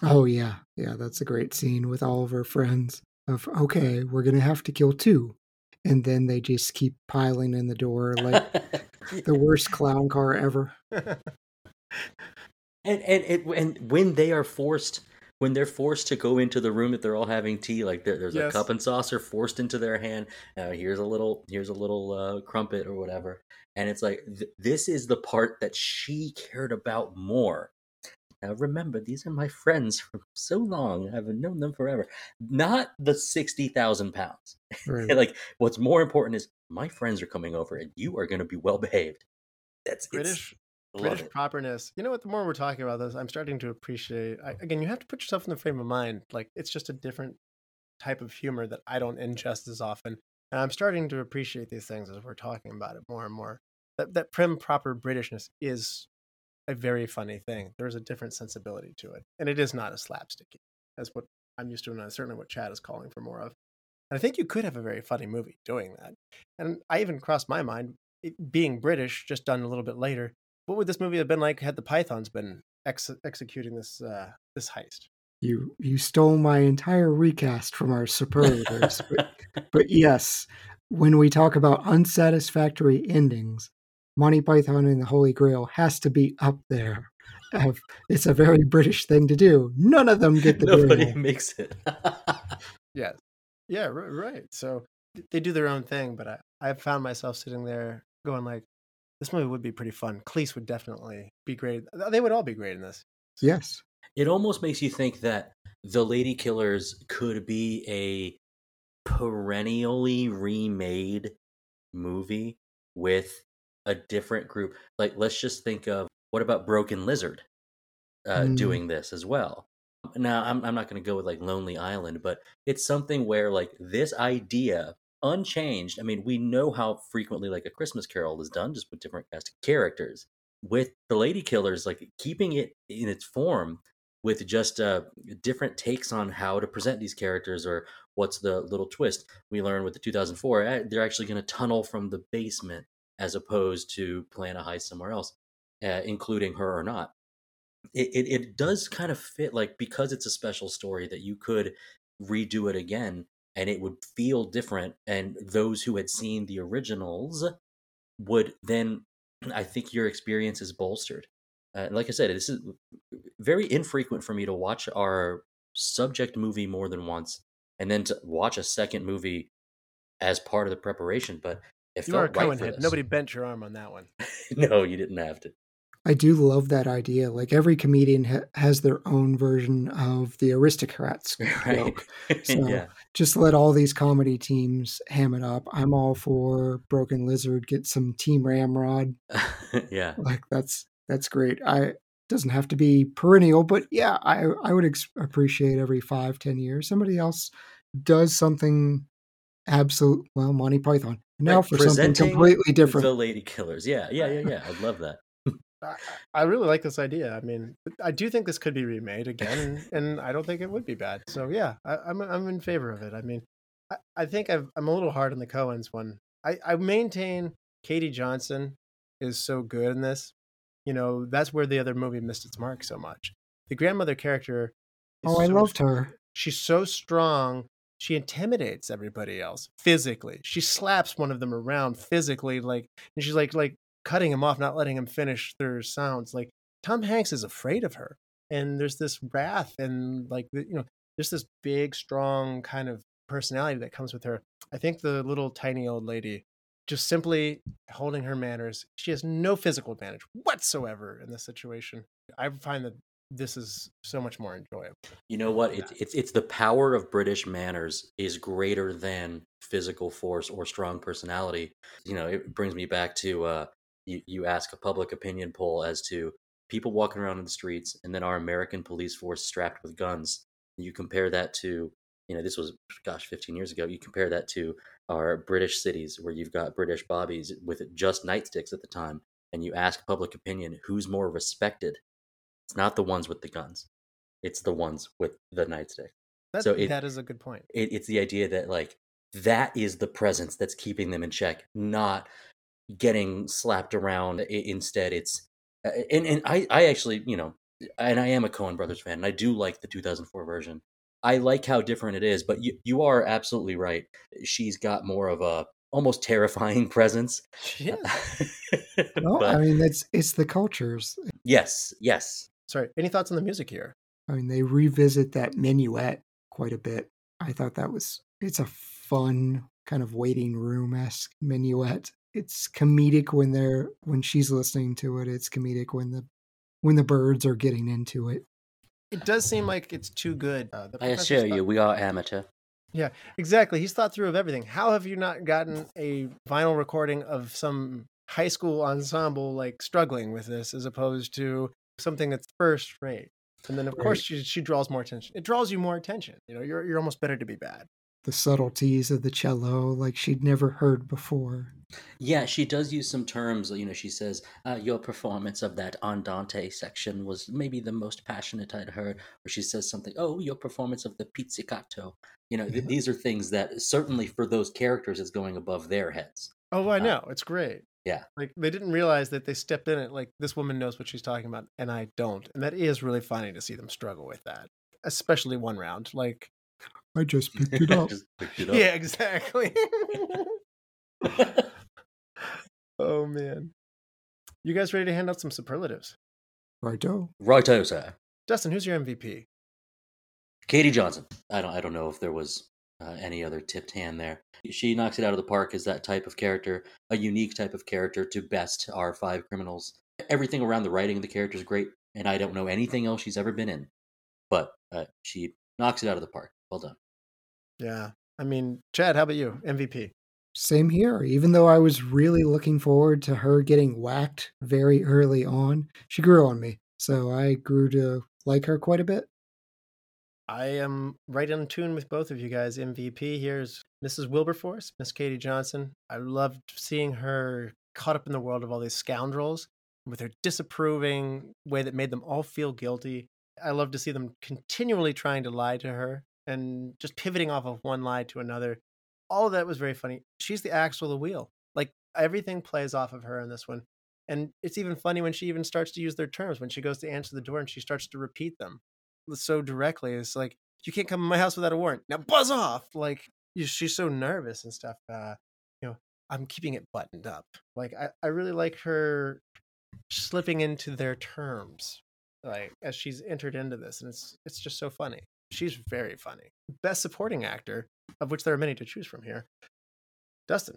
Oh yeah, yeah, that's a great scene with all of her friends. Of okay, we're gonna have to kill two, and then they just keep piling in the door like *laughs* the worst clown car ever. *laughs* and and it, and when they are forced when they're forced to go into the room that they're all having tea, like there, there's yes. a cup and saucer forced into their hand. Uh, here's a little, here's a little uh, crumpet or whatever, and it's like th- this is the part that she cared about more. Now remember, these are my friends *laughs* for so long. I've known them forever. Not the sixty thousand pounds. *laughs* Right. like what's more important is my friends are coming over, and you are going to be well behaved. That's British British it. properness. You know what? The more we're talking about this, I'm starting to appreciate. I, again, you have to put yourself in the frame of mind. Like it's just a different type of humor that I don't ingest as often, and I'm starting to appreciate these things as we're talking about it more and more. That that prim proper Britishness is a very funny thing. There's a different sensibility to it, and it is not as slapsticky as what I'm used to, and certainly what Chad is calling for more of. And I think you could have a very funny movie doing that. And I even crossed my mind, it, being British, just done a little bit later. What would this movie have been like had the Pythons been ex- executing this uh, this heist? You you stole my entire recast from our superlatives. but, *laughs* but yes, when we talk about unsatisfactory endings, Monty Python and the Holy Grail has to be up there. It's a very British thing to do. None of them get the *laughs* Nobody Grail. makes it. *laughs* Yes. Yeah, right, right. So they do their own thing, but I, I found myself sitting there going like, this movie would be pretty fun. Cleese would definitely be great. They would all be great in this. Yes. It almost makes you think that the Ladykillers could be a perennially remade movie with a different group. Like, let's just think of what about Broken Lizard uh, Mm. doing this as well? Now, I'm, I'm not going to go with like Lonely Island, but it's something where like this idea unchanged. I mean, we know how frequently like a Christmas Carol is done, just with different cast of characters. With the Ladykillers, like keeping it in its form with just uh, different takes on how to present these characters or what's the little twist. We learned with the 2004, eh, they're actually going to tunnel from the basement as opposed to plan a heist somewhere else, uh, including her or not. It, it, it does kind of fit, like, because it's a special story that you could redo it again and it would feel different. And those who had seen the originals would then, *clears throat* I think your experience is bolstered. Uh, like I said, this is very infrequent for me to watch our subject movie more than once and then to watch a second movie as part of the preparation. But it You are a felt right Coen for this. Nobody bent your arm on that one. *laughs* no, you didn't have to. I do love that idea. Like every comedian ha- has their own version of the aristocrats *laughs* Right? joke. *laughs* So- yeah. Just let all these comedy teams ham it up. I'm all for Broken Lizard. Get some Team Ramrod. yeah. Like that's that's great. I doesn't have to be perennial, but yeah, I I would ex- appreciate every five ten years somebody else does something absolute. Well, Monty Python now Right, for something completely different. The Ladykillers. Yeah, yeah, yeah, yeah. I'd love that. *laughs* I, I really like this idea. I mean, I do think this could be remade again, and I don't think it would be bad. So yeah, I, I'm I'm in favor of it. I mean, I, I think I've, I'm a little hard on the Coens one. I, I maintain Katie Johnson is so good in this. You know, that's where the other movie missed its mark so much. The grandmother character. is oh, I so loved her. she's so strong she intimidates everybody else physically she slaps one of them around physically like and she's like like cutting him off not letting him finish their sounds like tom hanks is afraid of her and there's this wrath and like you know there's this big strong kind of personality that comes with her i think the little tiny old lady just simply holding her manners she has no physical advantage whatsoever in this situation i find that this is so much more enjoyable You know what? It's it's it's the power of British manners is greater than physical force or strong personality. You know, it brings me back to uh, you you ask a public opinion poll as to people walking around in the streets, and then our American police force strapped with guns. You compare that to you know this was gosh 15 years ago. You compare that to our British cities where you've got British bobbies with just nightsticks at the time, and you ask public opinion who's more respected. It's not the ones with the guns it's the ones with the nightstick. that, So it- that is a good point It, it's the idea that like that is the presence that's keeping them in check, not getting slapped around. I- Instead, it's uh, and and I I actually you know and I am a Coen Brothers fan, and I do like the 2004 version. I like how different it is, but you you are absolutely right. She's got more of a almost terrifying *laughs* presence. yeah *laughs* No, But- I mean that's it's the cultures. yes, yes. Sorry, any thoughts on the music here? I mean, they revisit that minuet quite a bit. I thought that was it's a fun kind of waiting room esque minuet. It's comedic when they're when she's listening to it. It's comedic when the when the birds are getting into it. It does seem like it's too good. Uh, the I assure you, we are amateur. Yeah, exactly. He's thought through of everything. How have you not gotten a vinyl recording of some high school ensemble like struggling with this as opposed to something that's first rate. And then of Right. course she she draws more attention. It draws you more attention. You know, you're you're almost better to be bad. The subtleties of the cello, like she'd never heard before. Yeah, she does use some terms. You know, she says, uh, Your performance of that Andante section was maybe the most passionate I'd heard. Or she says something, Oh, your performance of the pizzicato. You know, th- Yeah. these are things that certainly for those characters is going above their heads. Oh, I Uh, know. It's great. yeah. Like they didn't realize that they stepped in it like this woman knows what she's talking about and I don't. And that is really funny to see them struggle with that. Especially one round. Like I just picked it *laughs* up. Picked it up. Yeah, exactly. *laughs* *laughs* oh man. You guys ready to hand out some superlatives? Righto. Righto, sir. Dustin, who's your MVP? Katie Johnson. I don't. I don't know if there was uh, any other tipped hand there. She knocks it out of the park as that type of character, a unique type of character to best our five criminals. Everything around the writing of the character is great, and I don't know anything else she's ever been in, but uh, she knocks it out of the park. Well done. Yeah. I mean, Chad, how about you? MVP. Same here. Even though I was really looking forward to her getting whacked very early on, she grew on me. So I grew to like her quite a bit. I am right in tune with both of you guys. MVP here's Mrs. Wilberforce, Miss Katie Johnson. I loved seeing her caught up in the world of all these scoundrels with her disapproving way that made them all feel guilty. I love to see them continually trying to lie to her and just pivoting off of one lie to another. All of that was very funny. She's the axle of the wheel. Like everything plays off of her in this one. And it's even funny when she even starts to use their terms when she goes to answer the door and she starts to repeat them so directly. It's like you can't come in my house without a warrant. Now buzz off. Like she's so nervous and stuff. Uh, you know, I'm keeping it buttoned up. Like I, I really like her slipping into their terms, like as she's entered into this, and it's it's just so funny. She's very funny. Best supporting actor, of which there are many to choose from here. Dustin.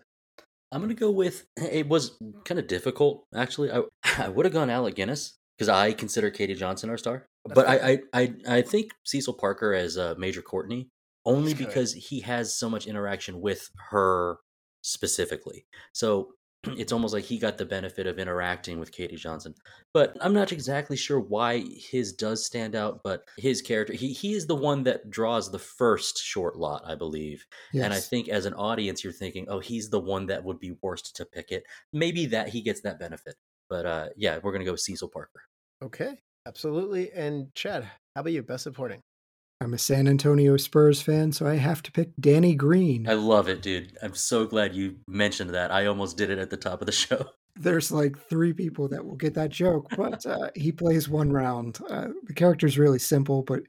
I'm gonna go with. *clears throat* It was kind of difficult, actually. I *clears throat* I would have gone Alec Guinness because I consider Katie Johnson our star, That's but I. I I I think Cecil Parker as uh, Major Courtney only because he has so much interaction with her specifically. So *clears throat* it's almost like he got the benefit of interacting with Katie Johnson. But I'm not exactly sure why his does stand out. But his character, he he is the one that draws the first short lot, I believe. Yes. And I think as an audience, you're thinking, oh, he's the one that would be worst to pick it. Maybe that he gets that benefit. But uh, yeah, we're going to go with Cecil Parker. Okay, absolutely. And Chad, how about you? Best supporting. I'm a San Antonio Spurs fan, so I have to pick Danny Green. I love it, dude. I'm so glad you mentioned that. I almost did it at the top of the *laughs* show. There's like three people that will get that joke, but uh, he plays one round. Uh, the character's really simple, but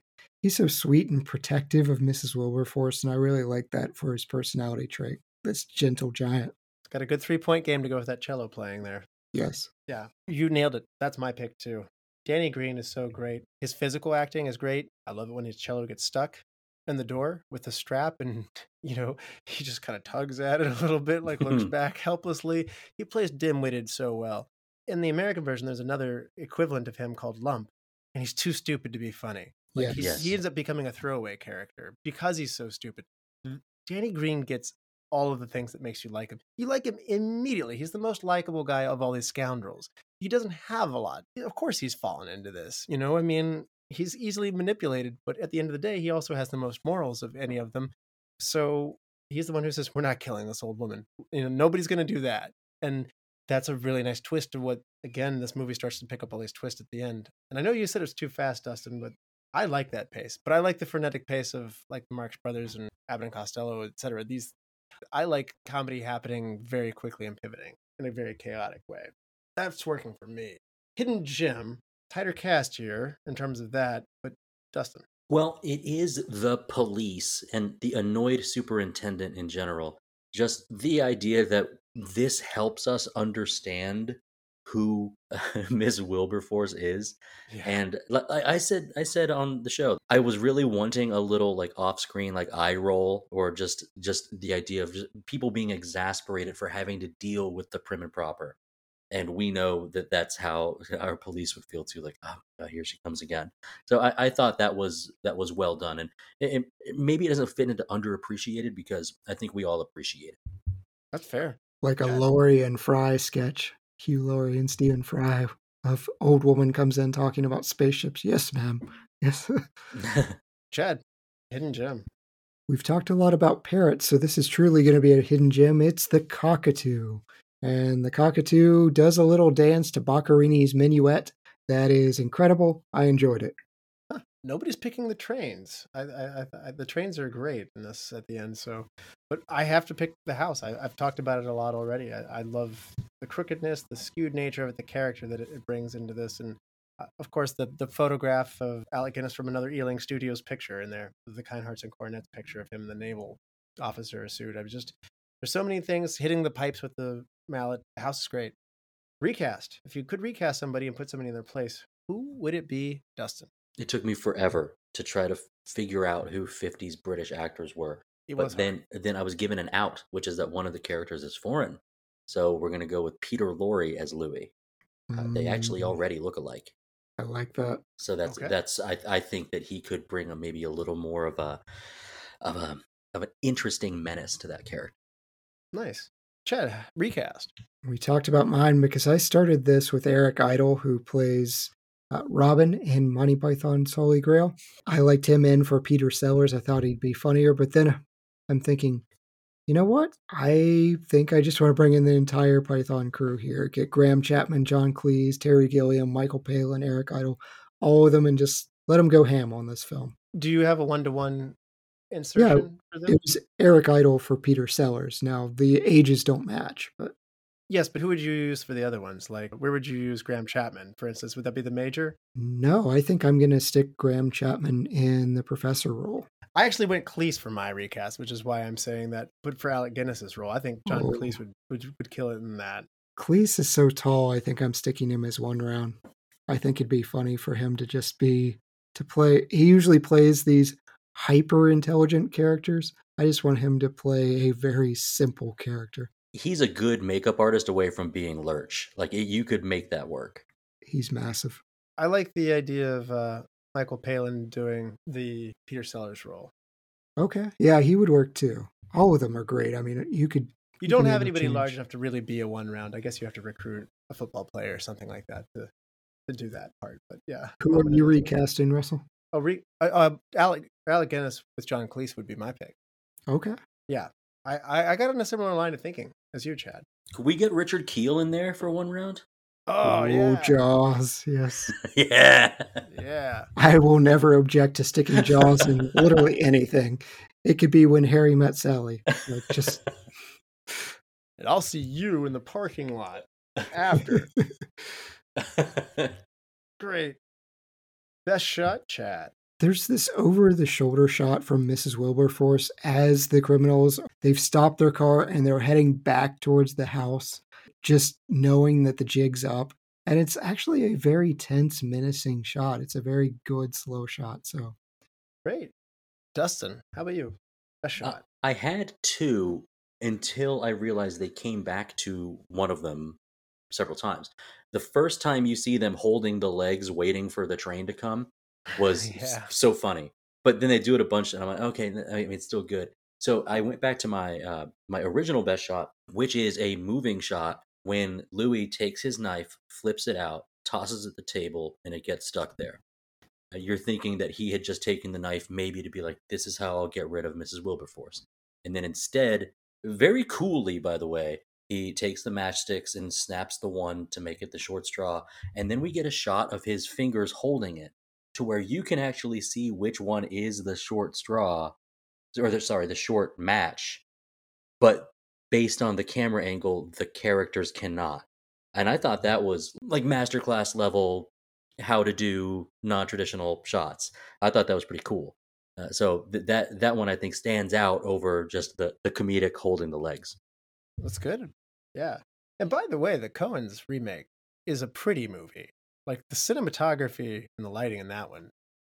he's so sweet and protective of Mrs. Wilberforce, and I really like that for his personality trait. This gentle giant. Got a good three point game to go with that cello playing there. Yes. Yeah, you nailed it. That's my pick too. Danny Green is so great. His physical acting is great. I love it when his cello gets stuck in the door with the strap and *laughs* you know, he just kind of tugs at it a little bit, like looks *laughs* back helplessly. He plays dim-witted so well. In the American version, there's another equivalent of him called Lump, and he's too stupid to be funny. Like Yes. he's, Yes. he ends up becoming a throwaway character because he's so stupid. Danny Green gets all of the things that makes you like him. You like him immediately. He's the most likable guy of all these scoundrels. He doesn't have a lot. Of course, he's fallen into this. You know, I mean, he's easily manipulated, but at the end of the day, he also has the most morals of any of them. So he's the one who says, "We're not killing this old woman. You know, nobody's to do that." And that's a really nice twist of what. Again, this movie starts to pick up all these twists at the end. And I know you said it's too fast, Dustin, but I like that pace. But I like the frenetic pace of like the Marx Brothers and Abbott and Costello, etc. These I like comedy happening very quickly and pivoting in a very chaotic way. That's working for me. Hidden Gem, tighter cast here in terms of that, but Dustin. Well, it is the police and the annoyed superintendent in general. Just the idea that this helps us understand who *laughs* Ms. Wilberforce is. And I I said, I said on the show, I was really wanting a little like off-screen, like eye roll, or just just the idea of people being exasperated for having to deal with the prim and proper. And we know that that's how *laughs* our police would feel too. Like, oh, God, here she comes again. So I, I thought that was that was well done, and it, it- maybe it doesn't fit into underappreciated because I think we all appreciate it. That's fair. like a Yeah. Laurie and Fry sketch. Hugh Laurie and Stephen Fry of old woman comes in talking about spaceships. Yes, ma'am. Yes. *laughs* *laughs* Chad, hidden gem. We've talked a lot about parrots, so this is truly going to be a hidden gem. It's the cockatoo. And the cockatoo does a little dance to Boccherini's minuet. That is incredible. I enjoyed it. Nobody's picking the trains. I, I, I, the trains are great in this at the end. So, but I have to pick the house. I, I've talked about it a lot already. I, I love the crookedness, the skewed nature of it, the character that it, it brings into this, and uh, of course the the photograph of Alec Guinness from another Ealing Studios picture in there, the Kind Hearts and Coronets picture of him in the naval officer suit. I was just there's so many things hitting the pipes with the mallet. The house is great. Recast. If you could recast somebody and put somebody in their place, who would it be, Dustin? It took me forever to try to figure out who 50s British actors were. It but hard. then then I was given an out, which is that one of the characters is foreign. So we're going to go with Peter Lorre as Louis. Uh, they actually Mm, already look alike. I like that. So that's Okay. that's I I think that he could bring a maybe a little more of a of a of an interesting menace to that character. Nice. Chad, recast. We talked about mine because I started this with Eric Idle, who plays uh, Robin in Monty Python's Holy Grail. I liked him in for Peter Sellers. I thought he'd be funnier, but then I'm thinking, you know what? I think I just want to bring in the entire Python crew here. Get Graham Chapman, John Cleese, Terry Gilliam, Michael Palin, Eric Idle, all of them, and just let them go ham on this film. Do you have a one to one insertion for them? It was Eric Idle for Peter Sellers. Now the ages don't match, but Yes, but who would you use for the other ones? Like, where would you use Graham Chapman, for instance? Would that be the major? No, I think I'm going to stick Graham Chapman in the professor role. I actually went Cleese for my recast, which is why I'm saying that. But for Alec Guinness's role, I think John Oh. Cleese would, would would kill it in that. Cleese is so tall, I think I'm sticking him as one round. I think it'd be funny for him to just be to play. He usually plays these hyper intelligent characters. I just want him to play a very simple character. He's a good makeup artist away from being Lurch. Like it, you could make that work. He's massive. I like the idea of uh, Michael Palin doing the Peter Sellers role. Okay. Yeah, he would work too. All of them are great. I mean, you could. You don't have anybody interchange. large enough to really be a one round. I guess you have to recruit a football player or something like that to to do that part. But yeah, Who are you recasting, Russell? Oh, re- uh, uh, Alec Alec Guinness with John Cleese would be my pick. Okay. I, I I got on a similar line of thinking as you, Chad. Could we get Richard Kiel in there for one round? Oh, yeah, Jaws. Yes. *laughs* yeah. yeah. I will never object to sticking Jaws in *laughs* literally anything. It could be when Harry met Sally. Like just *laughs* And I'll see you in the parking lot after. Great. Best shot, Chad. There's this over the shoulder shot from Mrs. Wilberforce as the criminals they've stopped their car and they're heading back towards the house, just knowing that the jig's up. And it's actually a very tense, menacing shot. It's a very good slow shot. So Great. Dustin, how about you? Best Uh, shot. I had two until I realized they came back to one of them several times. The first time you see them holding the legs, waiting for the train to come, was *laughs* Yeah. so funny. But then they do it a bunch, and I'm like, okay, I mean, it's still good. So I went back to my uh, my original best shot, which is a moving shot when Louis takes his knife, flips it out, tosses it at the table, and it gets stuck there. You're thinking that he had just taken the knife, maybe to be like, this is how I'll get rid of Mrs. Wilberforce. And then instead, very coolly, by the way, he takes the matchsticks and snaps the one to make it the short straw. And then we get a shot of his fingers holding it to where you can actually see which one is the short straw, or the, sorry, the short match. But based on the camera angle, the characters cannot. And I thought that was like masterclass level how to do non-traditional shots. I thought that was pretty cool. Uh, so th- that that one I think stands out over just the the comedic holding the legs. That's good. Yeah. And by the way, the Coen's remake is a pretty movie. Like the cinematography and the lighting in that one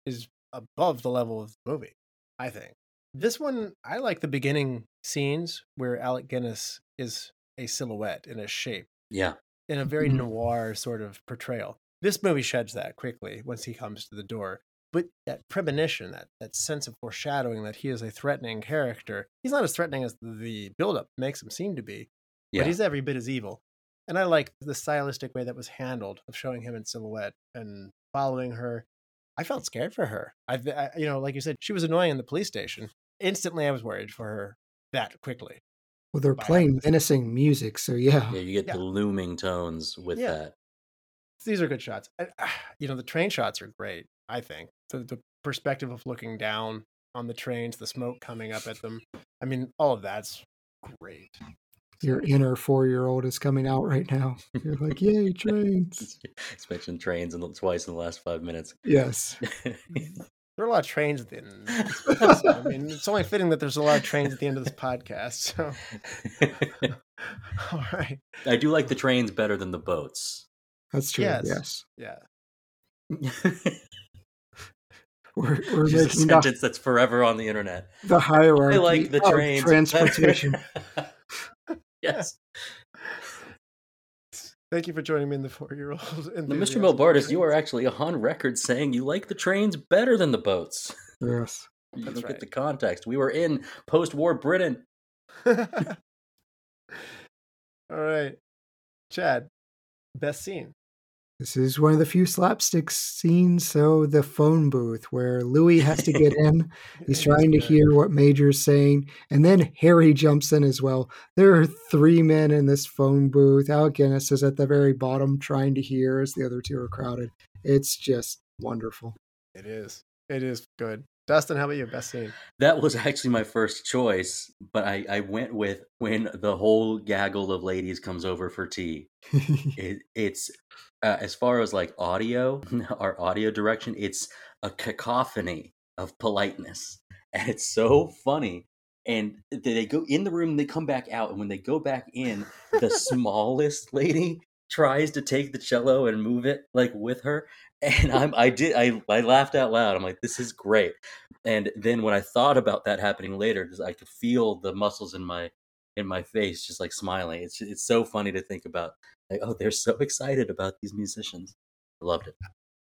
is above the level of the movie, I think. This one, I like the beginning scenes where Alec Guinness is a silhouette in a shape Yeah, in a very Mhm. noir sort of portrayal. This movie sheds that quickly once he comes to the door. But that premonition, that, that sense of foreshadowing that he is a threatening character, he's not as threatening as the buildup makes him seem to be. Yeah. but he's every bit as evil. And I like the stylistic way that was handled of showing him in silhouette and following her. I felt scared for her. I, I you know, like you said, she was annoying in the police station. Instantly, I was worried for her that quickly. Well, they're playing having menacing music, so yeah. Yeah, you get Yeah. the looming tones with Yeah. that. These are good shots. I, ah, you know, the train shots are great. I think the the perspective of looking down on the trains, the smoke coming up at them. I mean, all of that's great. Your inner four year old is coming out right now. You're like, yay, trains. *laughs* It's mentioned trains in the, twice in the last five minutes. Yes. *laughs* There are a lot of trains at the end. of this. *laughs* I mean, it's only fitting that there's a lot of trains at the end of this podcast. So, all right, I do like the trains better than the boats. That's true. Yes. Yes. yeah. We're, we're Just a making the, sentence that's forever on the internet. the hierarchy I like the of trains. transportation. Yes. *laughs* Thank you for joining me in the four-year-old. Now, Mr. Uh, Melbardis, you are actually on record saying you like the trains better than the boats. yes. You That's don't right. get the context. We were in post-war Britain. *laughs* all right, Chad. Best scene. This is one of the few slapstick scenes. So the phone booth where Louis has to get in. *laughs* He's trying to hear what Major's saying, and then Harry jumps in as well. There are three men in this phone booth. Alec Guinness is at the very bottom trying to hear as the other two are crowded. It's just wonderful. It is. It is good. Dustin, how about you? Best scene. That was actually my first choice, but I, I went with when the whole gaggle of ladies comes over for tea. *laughs* It, it's uh, as far as like audio, *laughs* our audio direction, it's a cacophony of politeness, and it's so funny. And they go in the room, they come back out, and when they go back in, the *laughs* smallest lady tries to take the cello and move it like with her, and I'm I did I I laughed out loud. I'm like, this is great. And then when I thought about that happening later, because I could feel the muscles in my in my face just like smiling. It's it's so funny to think about. Like, oh, they're so excited about these musicians. I loved it.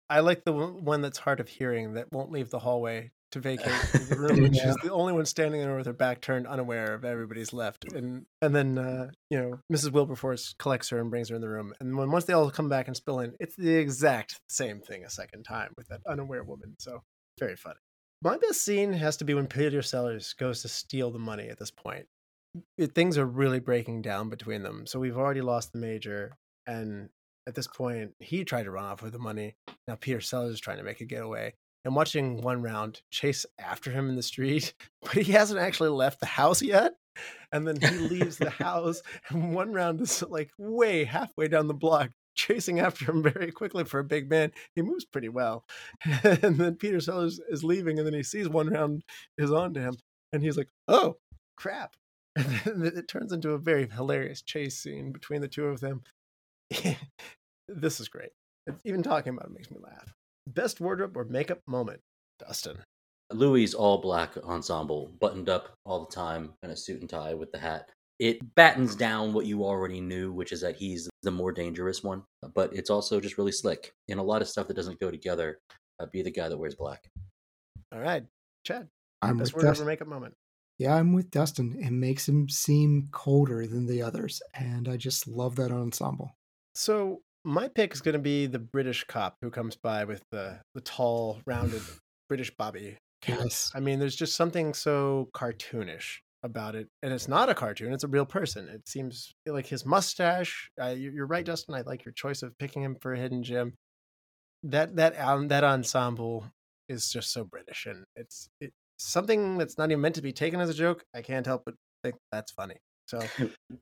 I like the one one that's hard of hearing that won't leave the hallway to vacate the *laughs* room. and Yeah. She's the only one standing there with her back turned, unaware of everybody's left. And and then uh, you know Mrs. Wilberforce collects her and brings her in the room. And when once they all come back and spill in, it's the exact same thing a second time with that unaware woman. So very funny. My best scene has to be when Peter Sellers goes to steal the money. At this point, it, things are really breaking down between them. So we've already lost the major, and at this point, he tried to run off with the money. Now Peter Sellers is trying to make a getaway. And watching one round chase after him in the street, *laughs* but he hasn't actually left the house yet. And then he leaves the *laughs* house, and one round is like way halfway down the block, chasing after him very quickly for a big man. He moves pretty well. *laughs* And then Peter Sellers is leaving, and then he sees one round is on to him, and he's like, oh, crap. And then it turns into a very hilarious chase scene between the two of them. this is great. Even talking about it makes me laugh. Best wardrobe or makeup moment, Dustin. Louis' all black ensemble, buttoned up all the time, in a suit and tie with the hat. It battens down what you already knew, which is that he's the more dangerous one. But it's also just really slick. In a lot of stuff that doesn't go together, uh, be the guy that wears black. All right, Chad. I'm Best with wardrobe or makeup moment. Yeah, I'm with Dustin. It makes him seem colder than the others, and I just love that ensemble. So my pick is going to be the British cop who comes by with the the tall, rounded *sighs* British bobby. Yes. I mean, there's just something so cartoonish about it, and it's not a cartoon; it's a real person. It seems like his mustache. Uh, you- you're right, Dustin. I like your choice of picking him for a hidden gem. That that um, that ensemble is just so British, and it's it's something that's not even meant to be taken as a joke. I can't help but think that's funny. So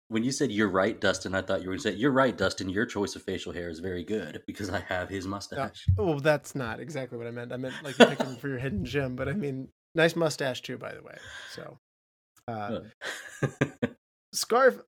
When you said you're right, Dustin, I thought you were going to say, You're right, Dustin. Your choice of facial hair is very good because I have his mustache. Well, that's not exactly what I meant. I meant like you picked him for your hidden gem, but I mean, nice mustache too, by the way. So, uh, *laughs* scarf.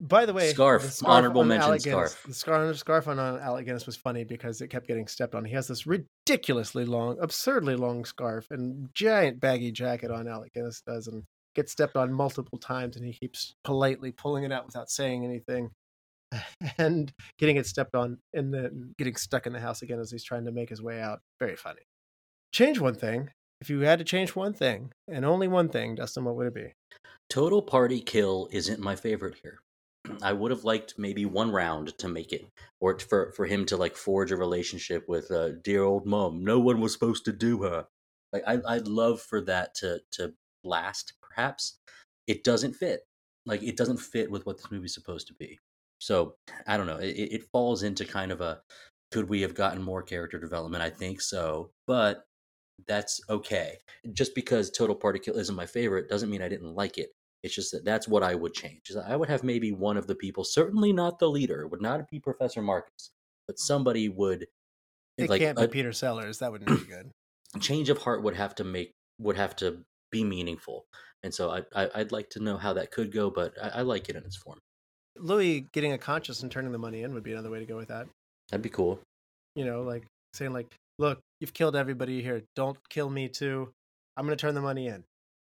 By the way, Scarf. the Honorable on mention Alec Guinness- scarf. The scarf, scarf on Alec Guinness was funny because it kept getting stepped on. He has this ridiculously long, absurdly long scarf and giant baggy jacket on. Alec Guinness does, and gets stepped on multiple times, and he keeps politely pulling it out without saying anything. *laughs* And getting it stepped on and then getting stuck in the house again as he's trying to make his way out. Very funny. Change one thing. If you had to change one thing, and only one thing, Dustin, what would it be? Total Party Kill isn't my favorite here. *clears throat* I would have liked maybe one round to make it, or for for him to like forge a relationship with uh, dear old mom. No one was supposed to do her. Like I, I'd love for that to to last. Perhaps it doesn't fit. Like it doesn't fit with what this movie's supposed to be. So I don't know. It, it falls into kind of a could we have gotten more character development? I think so, but that's okay. Just because Total Party Kill isn't my favorite doesn't mean I didn't like it. It's just that that's what I would change. I would have maybe one of the people, certainly not the leader, would not be Professor Marcus, but somebody would. It like can't a, be Peter Sellers. That wouldn't be good. *clears throat* change of heart would have to make would have to be meaningful, and so I, I would like to know how that could go, but I, I like it in its form. Louis getting a conscience and turning the money in would be another way to go with that. That'd be cool. You know, like saying like, "Look, you've killed everybody here. Don't kill me too. I'm going to turn the money in."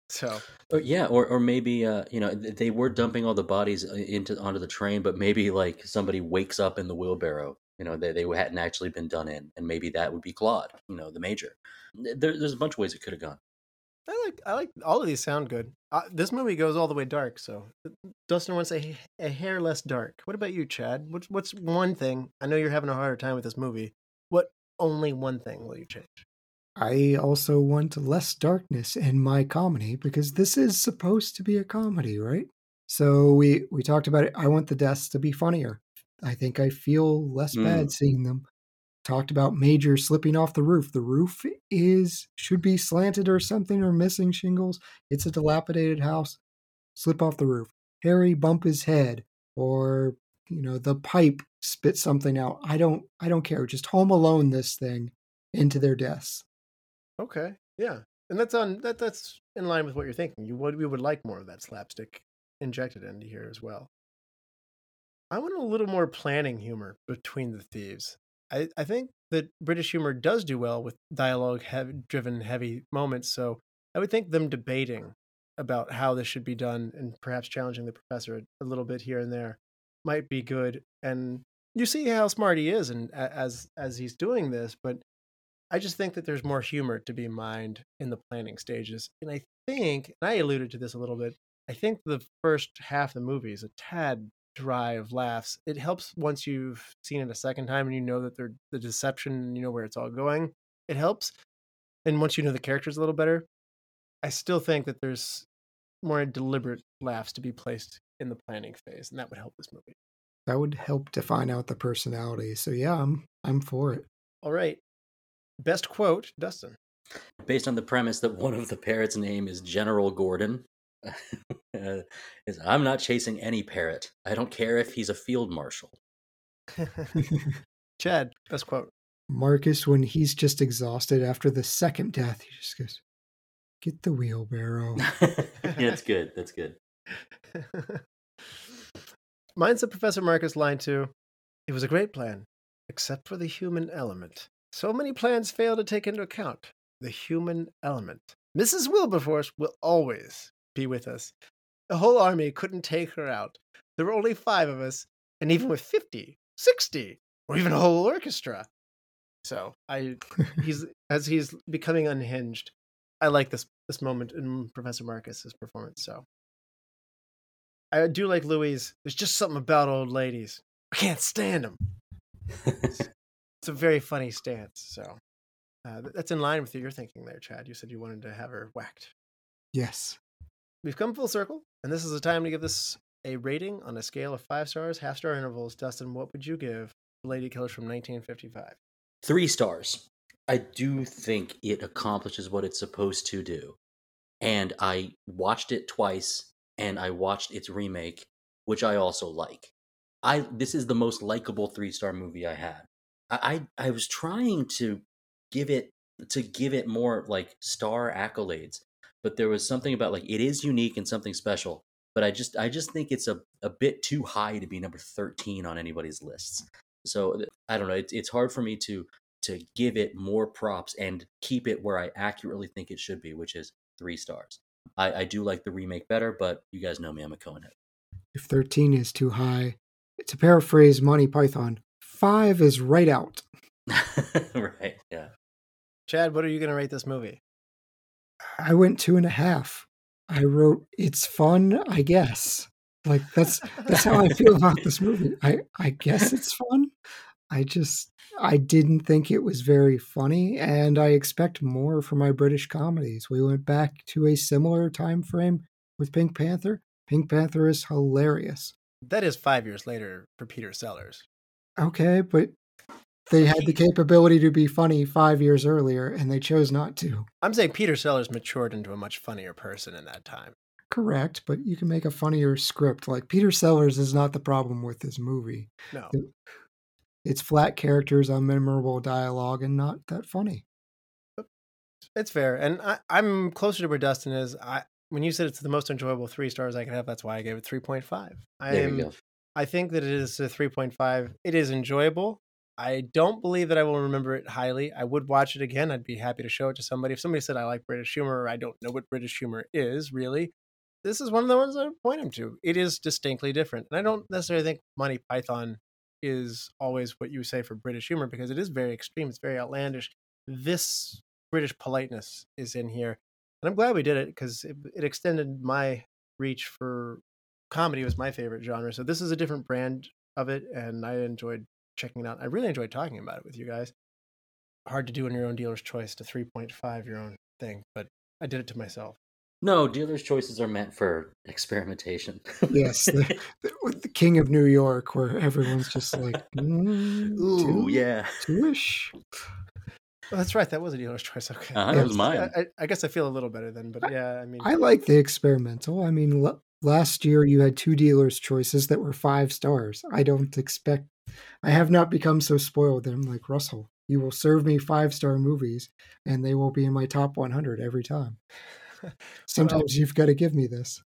So, or, yeah, or or maybe uh, you know they were dumping all the bodies uh, into onto the train, but maybe like somebody wakes up in the wheelbarrow. You know, they, they hadn't actually been done in, and maybe that would be Claude. You know, the major. There, there's a bunch of ways it could have gone. I like I like all of these sound good. Uh, this movie goes all the way dark, so Dustin wants a, a hair less dark. What about you, Chad? What's what's one thing? I know you're having a harder time with this movie. What only one thing will you change? I also want less darkness in my comedy because this is supposed to be a comedy, right? So we we talked about it. I want the deaths to be funnier. I think I feel less mm. bad seeing them. Talked about Major slipping off the roof. The roof is should be slanted or something or missing shingles. It's a dilapidated house. Slip off the roof. Harry bump his head or you know the pipe spit something out. I don't I don't care. Just home alone this thing into their deaths. Okay. Yeah. And that's on that that's in line with what you're thinking. You would we would like more of that slapstick injected into here as well. I want a little more planning humor between the thieves. I, I think that British humor does do well with dialogue heavy, driven heavy moments. So I would think them debating about how this should be done and perhaps challenging the professor a little bit here and there might be good. And you see how smart he is and as as he's doing this, but I just think that there's more humor to be mined in the planning stages. And I think, and I alluded to this a little bit, I think the first half of the movie is a tad dry of laughs. It helps once you've seen it a second time and you know that they're the deception and you know where it's all going. It helps. And once you know the characters a little better, I still think that there's more deliberate laughs to be placed in the planning phase, and that would help this movie. That would help define out the personality. So yeah, I'm I'm for it. All right. Best quote, Dustin. Based on the premise that one of the parrots' name is General Gordon, *laughs* uh, is I'm not chasing any parrot. I don't care if he's a field marshal. *laughs* Chad, best quote. Marcus, when he's just exhausted after the second death, he just goes, "Get the wheelbarrow." yeah, *laughs* that's *laughs* good. That's good. Mine's the Professor Marcus line too. It was a great plan, except for the human element. So many plans fail to take into account the human element. Mrs. Wilberforce will always be with us. The whole army couldn't take her out. There were only five of us, and even with 50, 60, or even a whole orchestra. So I *laughs* he's as he's becoming unhinged, I like this this moment in Professor Marcus's performance. So I do like Louise. There's just something about old ladies. I can't stand them. *laughs* it's a very funny stance. So uh, that's in line with your thinking there, Chad. You said you wanted to have her whacked. Yes. We've come full circle, and this is the time to give this a rating on a scale of five stars, half star intervals. Dustin, what would you give Ladykillers from 1955? Three stars. I do think it accomplishes what it's supposed to do. And I watched it twice and I watched its remake, which I also like. I this is the most likable three star movie I had. I, I I was trying to give it to give it more like star accolades, but there was something about like it is unique and something special. But I just I just think it's a, a bit too high to be number thirteen on anybody's lists. So I don't know. It's it's hard for me to to give it more props and keep it where I accurately think it should be, which is three stars. I, I do like the remake better, but you guys know me, I'm a Coenhead. If 13 is too high, to paraphrase Monty Python, five is right out. *laughs* right, yeah. Chad, what are you going to rate this movie? I went two and a half. I wrote, it's fun, I guess. Like that's that's how I *laughs* feel about this movie. I I guess it's fun. I just I didn't think it was very funny, and I expect more from my British comedies. We went back to a similar time frame with Pink Panther. Pink Panther is hilarious. That is five years later for Peter Sellers. Okay, but they had the capability to be funny five years earlier, and they chose not to. I'm saying Peter Sellers matured into a much funnier person in that time. Correct, but you can make a funnier script. Like Peter Sellers is not the problem with this movie. No. It's flat characters, unmemorable dialogue, and not that funny. It's fair. And I, I'm closer to where Dustin is. I when you said it's the most enjoyable three stars I could have, that's why I gave it 3.5. I There am you go. I think that it is a 3.5. It is enjoyable. I don't believe that I will remember it highly. I would watch it again. I'd be happy to show it to somebody. If somebody said I like British humor or I don't know what British humor is, really, this is one of the ones I would point them to. It is distinctly different. And I don't necessarily think Monty Python is always what you say for British humor because it is very extreme. It's very outlandish. This British politeness is in here. And I'm glad we did it because it, it extended my reach for comedy was my favorite genre. So this is a different brand of it, and I enjoyed checking it out. I really enjoyed talking about it with you guys. Hard to do in your own dealer's choice to 3.5 your own thing, but I did it to myself. No, dealers' choices are meant for experimentation. Yes, the, *laughs* the, with the King of New York, where everyone's just like, *laughs* mm, Ooh, two, yeah. two-ish. Oh, that's right. That was a dealer's choice. Okay. Uh-huh, that Yeah, was mine. I, I, I guess I feel a little better then, but yeah, I mean, I like the experimental. I mean, l- last year you had two dealers' choices that were five stars. I don't expect. I have not become so spoiled that I'm like Russell. You will serve me five star movies, and they will be in my top 100 every time. *laughs* Sometimes you've got to give me this.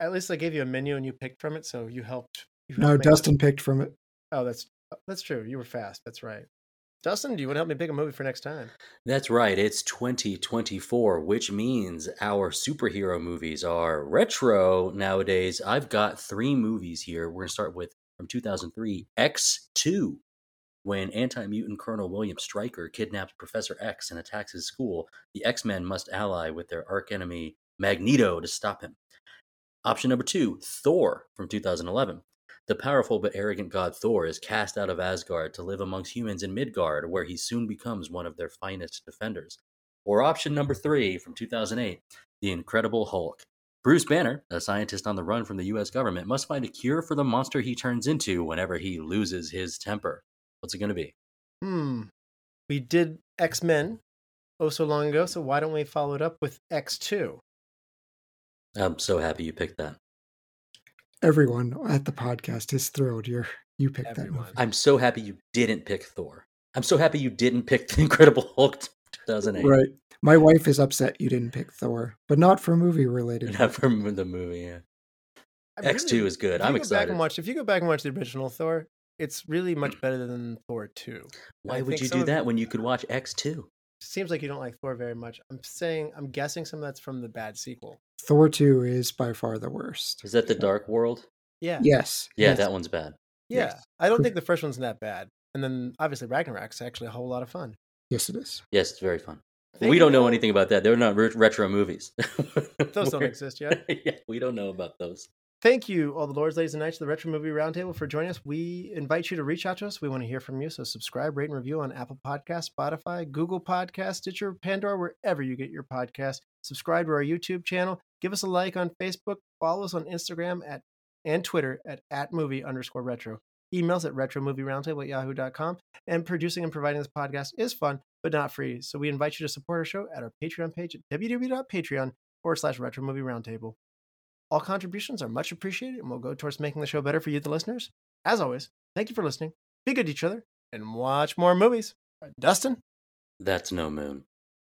at least I gave you a menu and you picked from it, so you helped. You helped No, make it- Dustin picked from it. Oh, that's uh, that's true. You were fast. That's right. Dustin, do you want to help me pick a movie for next time? That's right. It's 2024, which means our superhero movies are retro nowadays. I've got three movies here. We're going to start with from 2003 X2. When anti mutant Colonel William Stryker kidnaps Professor X and attacks his school, the X Men must ally with their archenemy Magneto to stop him. Option number two Thor from 2011. The powerful but arrogant god Thor is cast out of Asgard to live amongst humans in Midgard, where he soon becomes one of their finest defenders. Or option number three from 2008 The Incredible Hulk. Bruce Banner, a scientist on the run from the US government, must find a cure for the monster he turns into whenever he loses his temper. What's it going to be? Hmm. We did X Men oh so long ago, so why don't we follow it up with X Two? I'm so happy you picked that. Everyone at the podcast is thrilled. You're you picked that Everyone. movie. I'm so happy you didn't pick Thor. I'm so happy you didn't pick The Incredible Hulk 2008. Right. My wife is upset you didn't pick Thor, but not for movie *laughs* related. Not from the movie, yeah. I X2 is good. if I'm go Back excited. and watch, if you go back and watch the original Thor, it's really much *clears throat* better than Thor Two. Why I would you some do of- that when you could watch X2? Seems like you don't like Thor very much. I'm saying, I'm guessing some of that's from the bad sequel. Thor 2 is by far the worst. Is that the Dark World? Yeah, Yes. Yeah, yes. that one's bad. yeah. yes. I don't think the first one's that bad. And then obviously Ragnarok's actually a whole lot of fun. Yes, it is. Yes, it's very fun. Thank we you don't know anything about that. They're not re- retro movies. *laughs* Those don't exist yet. *laughs* yeah, we don't know about those. Thank you, all the lords, ladies, and knights of the Retro Movie Roundtable for joining us. We invite you to reach out to us. We want to hear from you. So subscribe, rate, and review on Apple Podcasts, Spotify, Google Podcasts, Stitcher, Pandora, wherever you get your podcast. Subscribe to our YouTube channel. Give us a like on Facebook. Follow us on Instagram at and Twitter at, at movie underscore retro. Emails at retromovieroundtable at yahoo.com. And producing and providing this podcast is fun, but not free. So we invite you to support our show at our Patreon page at www.patreon forward slash retro movie roundtable. All contributions are much appreciated and will go towards making the show better for you, the listeners. As always, thank you for listening. Be good to each other and watch more movies. Dustin? That's no moon.